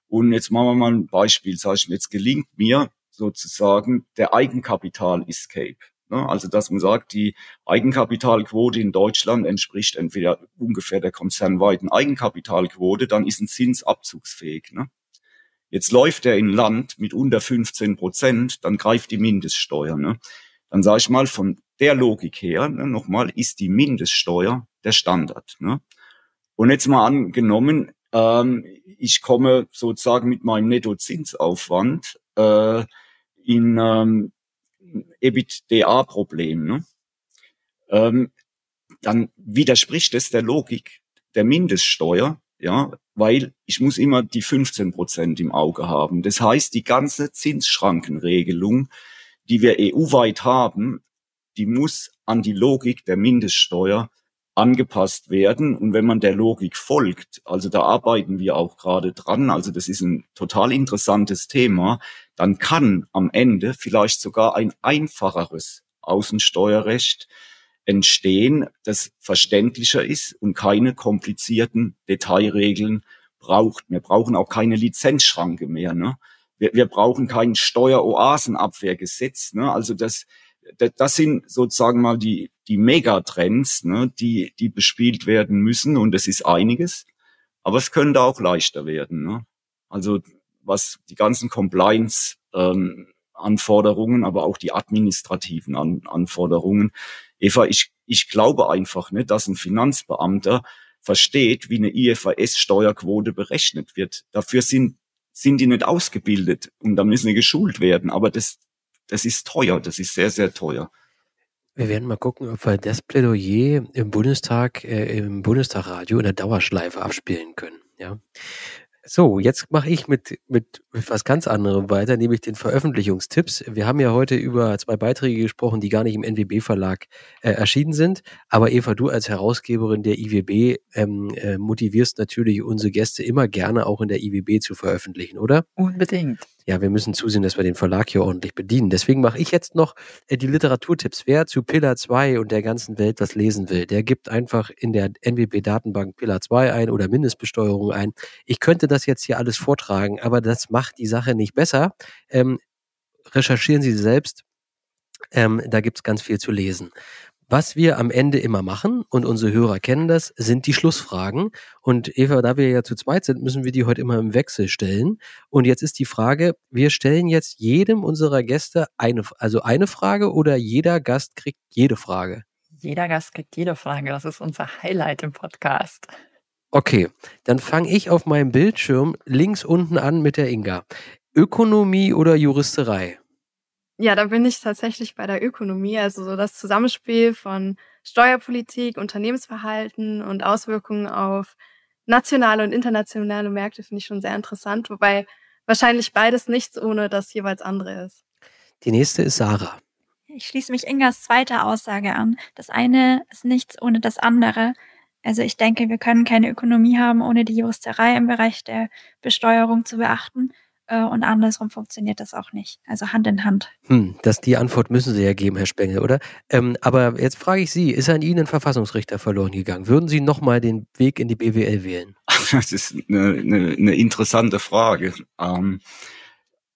und jetzt machen wir mal ein Beispiel, sag ich, jetzt gelingt mir sozusagen der Eigenkapital-Escape. Ne? Also dass man sagt, die Eigenkapitalquote in Deutschland entspricht entweder ungefähr der konzernweiten Eigenkapitalquote, dann ist ein Zins abzugsfähig. Ne? Jetzt läuft er in Land mit unter 15 Prozent, dann greift die Mindeststeuer. Ne? Dann sage ich mal, von der Logik her, nochmal, ist die Mindeststeuer der Standard. Und jetzt mal angenommen, ähm, ich komme sozusagen mit meinem Nettozinsaufwand äh, in ähm, EBITDA-Problem, ne? ähm, dann widerspricht es der Logik der Mindeststeuer, ja, weil ich muss immer die 15 Prozent im Auge haben. Das heißt, die ganze Zinsschrankenregelung, die wir EU-weit haben, die muss an die Logik der Mindeststeuer angepasst werden. Und wenn man der Logik folgt, also da arbeiten wir auch gerade dran, also das ist ein total interessantes Thema, dann kann am Ende vielleicht sogar ein einfacheres Außensteuerrecht entstehen, das verständlicher ist und keine komplizierten Detailregeln braucht. Wir brauchen auch keine Lizenzschranke mehr. Ne? wir, wir brauchen kein Steueroasenabwehrgesetz. Ne? Also das, das, das sind sozusagen mal die, die Megatrends, ne? die, die bespielt werden müssen. Und es ist einiges. Aber es könnte auch leichter werden. Ne? Also was die ganzen Compliance ähm, Anforderungen, aber auch die administrativen An Anforderungen. Eva, ich, ich glaube einfach nicht, dass ein Finanzbeamter versteht, wie eine IFRS-Steuerquote berechnet wird. Dafür sind, sind die nicht ausgebildet und da müssen sie geschult werden. Aber das, das ist teuer, das ist sehr, sehr teuer. Wir werden mal gucken, ob wir das Plädoyer im Bundestag, äh, im Bundestagradio in der Dauerschleife abspielen können. Ja. So, jetzt mache ich mit, mit, mit was ganz anderem weiter, nämlich den Veröffentlichungstipps. Wir haben ja heute über zwei Beiträge gesprochen, die gar nicht im NWB-Verlag äh, erschienen sind. Aber Eva, du als Herausgeberin der IWB ähm, äh, motivierst natürlich unsere Gäste immer gerne auch in der IWB zu veröffentlichen, oder? Unbedingt ja, wir müssen zusehen, dass wir den Verlag hier ordentlich bedienen. Deswegen mache ich jetzt noch äh, die Literaturtipps. Wer zu Pillar 2 und der ganzen Welt was lesen will, der gibt einfach in der NWB-Datenbank Pillar 2 ein oder Mindestbesteuerung ein. Ich könnte das jetzt hier alles vortragen, aber das macht die Sache nicht besser. Ähm, recherchieren Sie selbst. Ähm, da gibt's ganz viel zu lesen. Was wir am Ende immer machen, und unsere Hörer kennen das, sind die Schlussfragen. Und Eva, da wir ja zu zweit sind, müssen wir die heute immer im Wechsel stellen. Und jetzt ist die Frage, wir stellen jetzt jedem unserer Gäste eine, also eine Frage oder jeder Gast kriegt jede Frage? Jeder Gast kriegt jede Frage. Das ist unser Highlight im Podcast. Okay, dann fange ich auf meinem Bildschirm links unten an mit der Inga. Ökonomie oder Juristerei? Ja, da bin ich tatsächlich bei der Ökonomie, also so das Zusammenspiel von Steuerpolitik, Unternehmensverhalten und Auswirkungen auf nationale und internationale Märkte finde ich schon sehr interessant, wobei wahrscheinlich beides nichts ohne das jeweils andere ist. Die nächste ist Sarah. Ich schließe mich Ingas zweiter Aussage an. Das eine ist nichts ohne das andere. Also ich denke, wir können keine Ökonomie haben, ohne die Juristerei im Bereich der Besteuerung zu beachten. Äh, und andersrum funktioniert das auch nicht. Also Hand in Hand. Hm, das, die Antwort müssen Sie ja geben, Herr Spengel, oder? Ähm, aber jetzt frage ich Sie, ist an Ihnen ein Verfassungsrichter verloren gegangen? Würden Sie nochmal den Weg in die BWL wählen? Das ist eine, eine, eine interessante Frage. Ähm,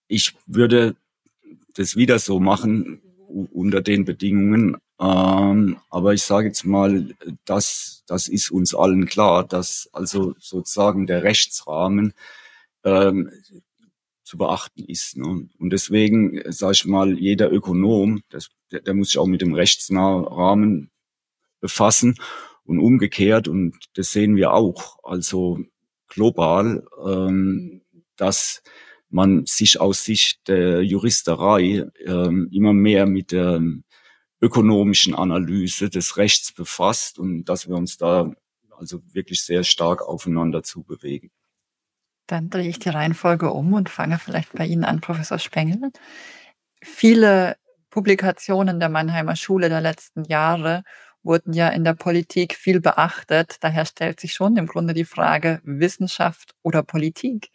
ich würde das wieder so machen unter den Bedingungen. Ähm, aber ich sage jetzt mal, das, das ist uns allen klar, dass also sozusagen der Rechtsrahmen ähm, zu beachten ist. Ne? Und deswegen, sage ich mal, jeder Ökonom, das, der, der muss sich auch mit dem rechtsnahen Rahmen befassen und umgekehrt, und das sehen wir auch, also global, ähm, dass man sich aus Sicht der Juristerei ähm, immer mehr mit der ökonomischen Analyse des Rechts befasst und dass wir uns da also wirklich sehr stark aufeinander zu bewegen. Dann drehe ich die Reihenfolge um und fange vielleicht bei Ihnen an, Professor Spengel. Viele Publikationen der Mannheimer Schule der letzten Jahre wurden ja in der Politik viel beachtet. Daher stellt sich schon im Grunde die Frage Wissenschaft oder Politik.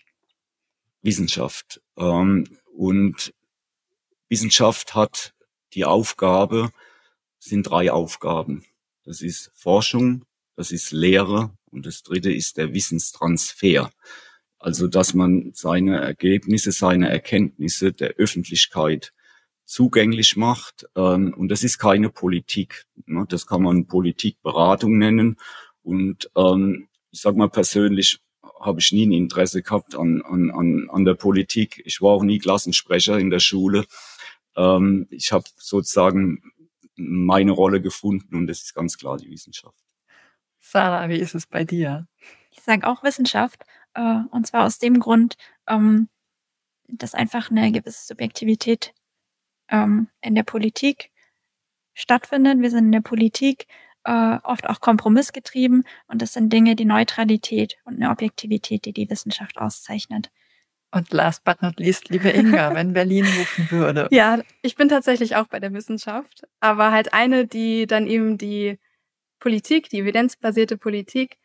Wissenschaft. Ähm, und Wissenschaft hat die Aufgabe, sind drei Aufgaben. Das ist Forschung, das ist Lehre und das dritte ist der Wissenstransfer. Also, dass man seine Ergebnisse, seine Erkenntnisse der Öffentlichkeit zugänglich macht. Ähm, und das ist keine Politik. Ne? Das kann man Politikberatung nennen. Und ähm, ich sage mal persönlich habe ich nie ein Interesse gehabt an, an, an, an der Politik. Ich war auch nie Klassensprecher in der Schule. Ähm, ich habe sozusagen meine Rolle gefunden und das ist ganz klar die Wissenschaft. Sarah, wie ist es bei dir? Ich sage auch Wissenschaft. Äh, und zwar aus dem Grund, ähm, dass einfach eine gewisse Subjektivität ähm, in der Politik stattfindet. Wir sind in der Politik äh, oft auch kompromissgetrieben und das sind Dinge, die Neutralität und eine Objektivität, die die Wissenschaft auszeichnet. Und last but not least, liebe Inga, wenn Berlin rufen würde. Ja, ich bin tatsächlich auch bei der Wissenschaft, aber halt eine, die dann eben die Politik, die evidenzbasierte Politik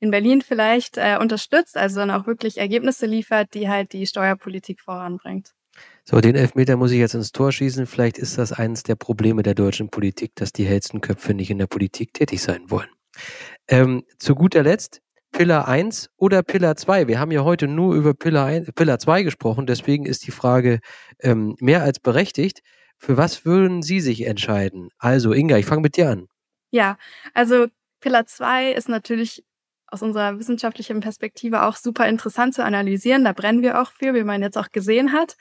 in Berlin vielleicht äh, unterstützt, also dann auch wirklich Ergebnisse liefert, die halt die Steuerpolitik voranbringt. So, den Elfmeter muss ich jetzt ins Tor schießen. Vielleicht ist das eines der Probleme der deutschen Politik, dass die hellsten Köpfe nicht in der Politik tätig sein wollen. Ähm, zu guter Letzt, Pillar 1 oder Pillar 2? Wir haben ja heute nur über Pillar, 1, Pillar 2 gesprochen, deswegen ist die Frage ähm, mehr als berechtigt. Für was würden Sie sich entscheiden? Also, Inga, ich fange mit dir an. Ja, also Pillar 2 ist natürlich aus unserer wissenschaftlichen Perspektive auch super interessant zu analysieren. Da brennen wir auch für, wie man jetzt auch gesehen hat.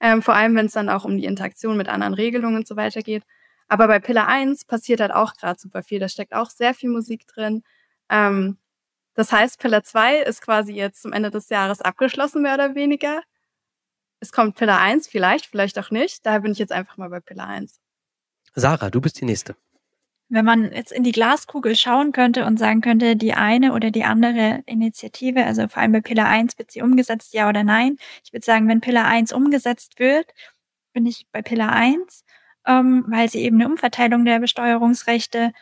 Ähm, vor allem, wenn es dann auch um die Interaktion mit anderen Regelungen und so weiter geht. Aber bei Pillar 1 passiert halt auch gerade super viel. Da steckt auch sehr viel Musik drin. Ähm, das heißt, Pillar 2 ist quasi jetzt zum Ende des Jahres abgeschlossen, mehr oder weniger. Es kommt Pillar 1, vielleicht, vielleicht auch nicht. Daher bin ich jetzt einfach mal bei Pillar 1. Sarah, du bist die Nächste. Wenn man jetzt in die Glaskugel schauen könnte und sagen könnte, die eine oder die andere Initiative, also vor allem bei Pillar 1, wird sie umgesetzt, ja oder nein? Ich würde sagen, wenn Pillar 1 umgesetzt wird, bin ich bei Pillar 1, ähm, weil sie eben eine Umverteilung der Besteuerungsrechte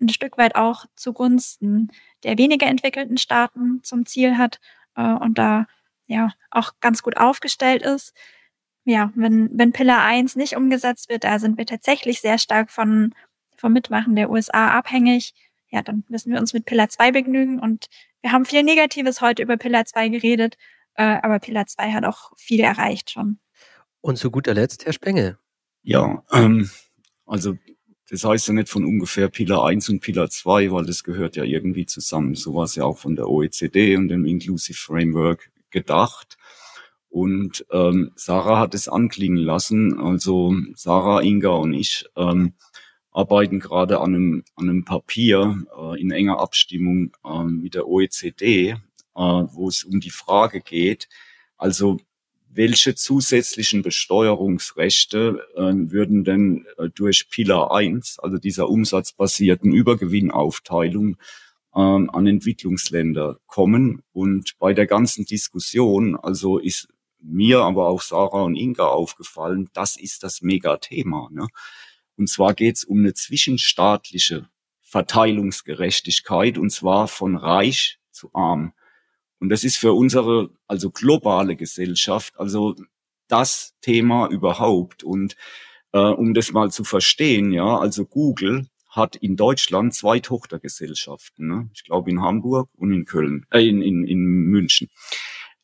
ein Stück weit auch zugunsten der weniger entwickelten Staaten zum Ziel hat äh, und da ja auch ganz gut aufgestellt ist. Ja, wenn, wenn Pillar 1 nicht umgesetzt wird, da sind wir tatsächlich sehr stark von vom Mitmachen der USA abhängig, ja, dann müssen wir uns mit Pillar 2 begnügen. Und wir haben viel Negatives heute über Pillar 2 geredet, äh, aber Pillar 2 hat auch viel erreicht schon. Und zu guter Letzt, Herr Spengel. Ja, ähm, also das heißt ja nicht von ungefähr Pillar 1 und Pillar 2, weil das gehört ja irgendwie zusammen. So war es ja auch von der OECD und dem Inclusive Framework gedacht. Und ähm, Sarah hat es anklingen lassen. Also Sarah, Inga und ich ähm, arbeiten gerade an einem, an einem Papier äh, in enger Abstimmung äh, mit der OECD, äh, wo es um die Frage geht, also welche zusätzlichen Besteuerungsrechte äh, würden denn äh, durch Pillar 1, also dieser umsatzbasierten Übergewinnaufteilung, äh, an Entwicklungsländer kommen. Und bei der ganzen Diskussion, also ist mir, aber auch Sarah und Inga aufgefallen, das ist das Megathema. Ne? Und zwar geht es um eine zwischenstaatliche Verteilungsgerechtigkeit und zwar von reich zu arm. Und das ist für unsere, also globale Gesellschaft, also das Thema überhaupt. Und äh, um das mal zu verstehen, ja, also Google hat in Deutschland zwei Tochtergesellschaften. Ne? Ich glaube in Hamburg und in Köln, äh, in, in, in München.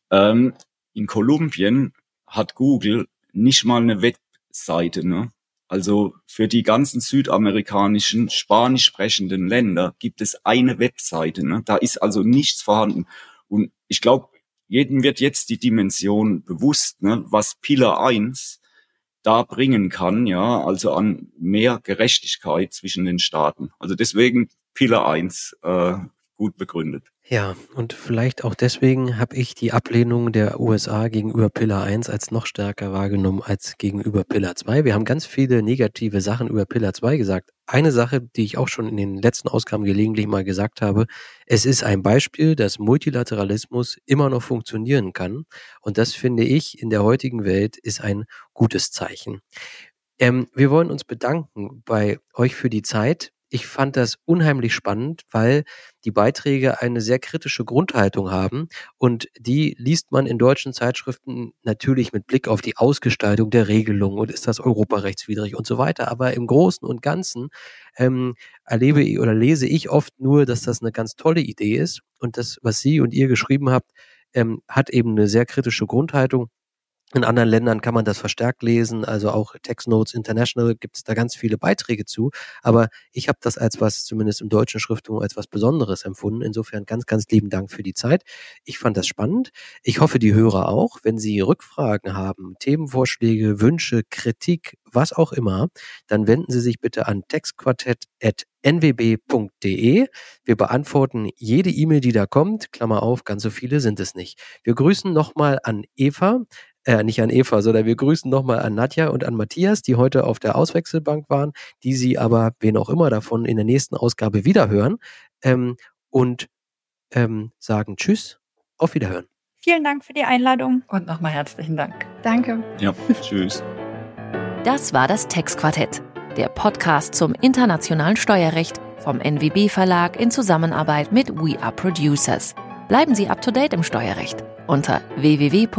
Ähm, in Kolumbien hat Google nicht mal eine Webseite. Ne? Also für die ganzen südamerikanischen, spanisch sprechenden Länder gibt es eine Webseite. Ne? Da ist also nichts vorhanden. Und ich glaube, jedem wird jetzt die Dimension bewusst, ne, was Pillar 1 da bringen kann, ja, also an mehr Gerechtigkeit zwischen den Staaten. Also deswegen Pillar 1 äh, gut begründet. Ja, und vielleicht auch deswegen habe ich die Ablehnung der USA gegenüber Pillar 1 als noch stärker wahrgenommen als gegenüber Pillar 2. Wir haben ganz viele negative Sachen über Pillar 2 gesagt. Eine Sache, die ich auch schon in den letzten Ausgaben gelegentlich mal gesagt habe, es ist ein Beispiel, dass Multilateralismus immer noch funktionieren kann. Und das finde ich in der heutigen Welt ist ein gutes Zeichen. Ähm, wir wollen uns bedanken bei euch für die Zeit, ich fand das unheimlich spannend, weil die Beiträge eine sehr kritische Grundhaltung haben und die liest man in deutschen Zeitschriften natürlich mit Blick auf die Ausgestaltung der Regelung und ist das europarechtswidrig und so weiter. Aber im Großen und Ganzen ähm, erlebe ich oder lese ich oft nur, dass das eine ganz tolle Idee ist und das, was Sie und ihr geschrieben habt, ähm, hat eben eine sehr kritische Grundhaltung in anderen Ländern kann man das verstärkt lesen, also auch TextNotes International gibt es da ganz viele Beiträge zu. Aber ich habe das als was, zumindest im deutschen Schrifttum, als was Besonderes empfunden. Insofern ganz, ganz lieben Dank für die Zeit. Ich fand das spannend. Ich hoffe, die Hörer auch. Wenn Sie Rückfragen haben, Themenvorschläge, Wünsche, Kritik, was auch immer, dann wenden Sie sich bitte an textquartett.nwb.de. Wir beantworten jede E-Mail, die da kommt. Klammer auf, ganz so viele sind es nicht. Wir grüßen nochmal an Eva äh, nicht an Eva, sondern wir grüßen nochmal an Nadja und an Matthias, die heute auf der Auswechselbank waren, die Sie aber, wen auch immer davon, in der nächsten Ausgabe wiederhören ähm, und ähm, sagen Tschüss, auf Wiederhören. Vielen Dank für die Einladung. Und nochmal herzlichen Dank. Danke. Ja, tschüss. Das war das Textquartett, der Podcast zum internationalen Steuerrecht vom NWB Verlag in Zusammenarbeit mit We Are Producers. Bleiben Sie up to date im Steuerrecht unter www.nwb.de.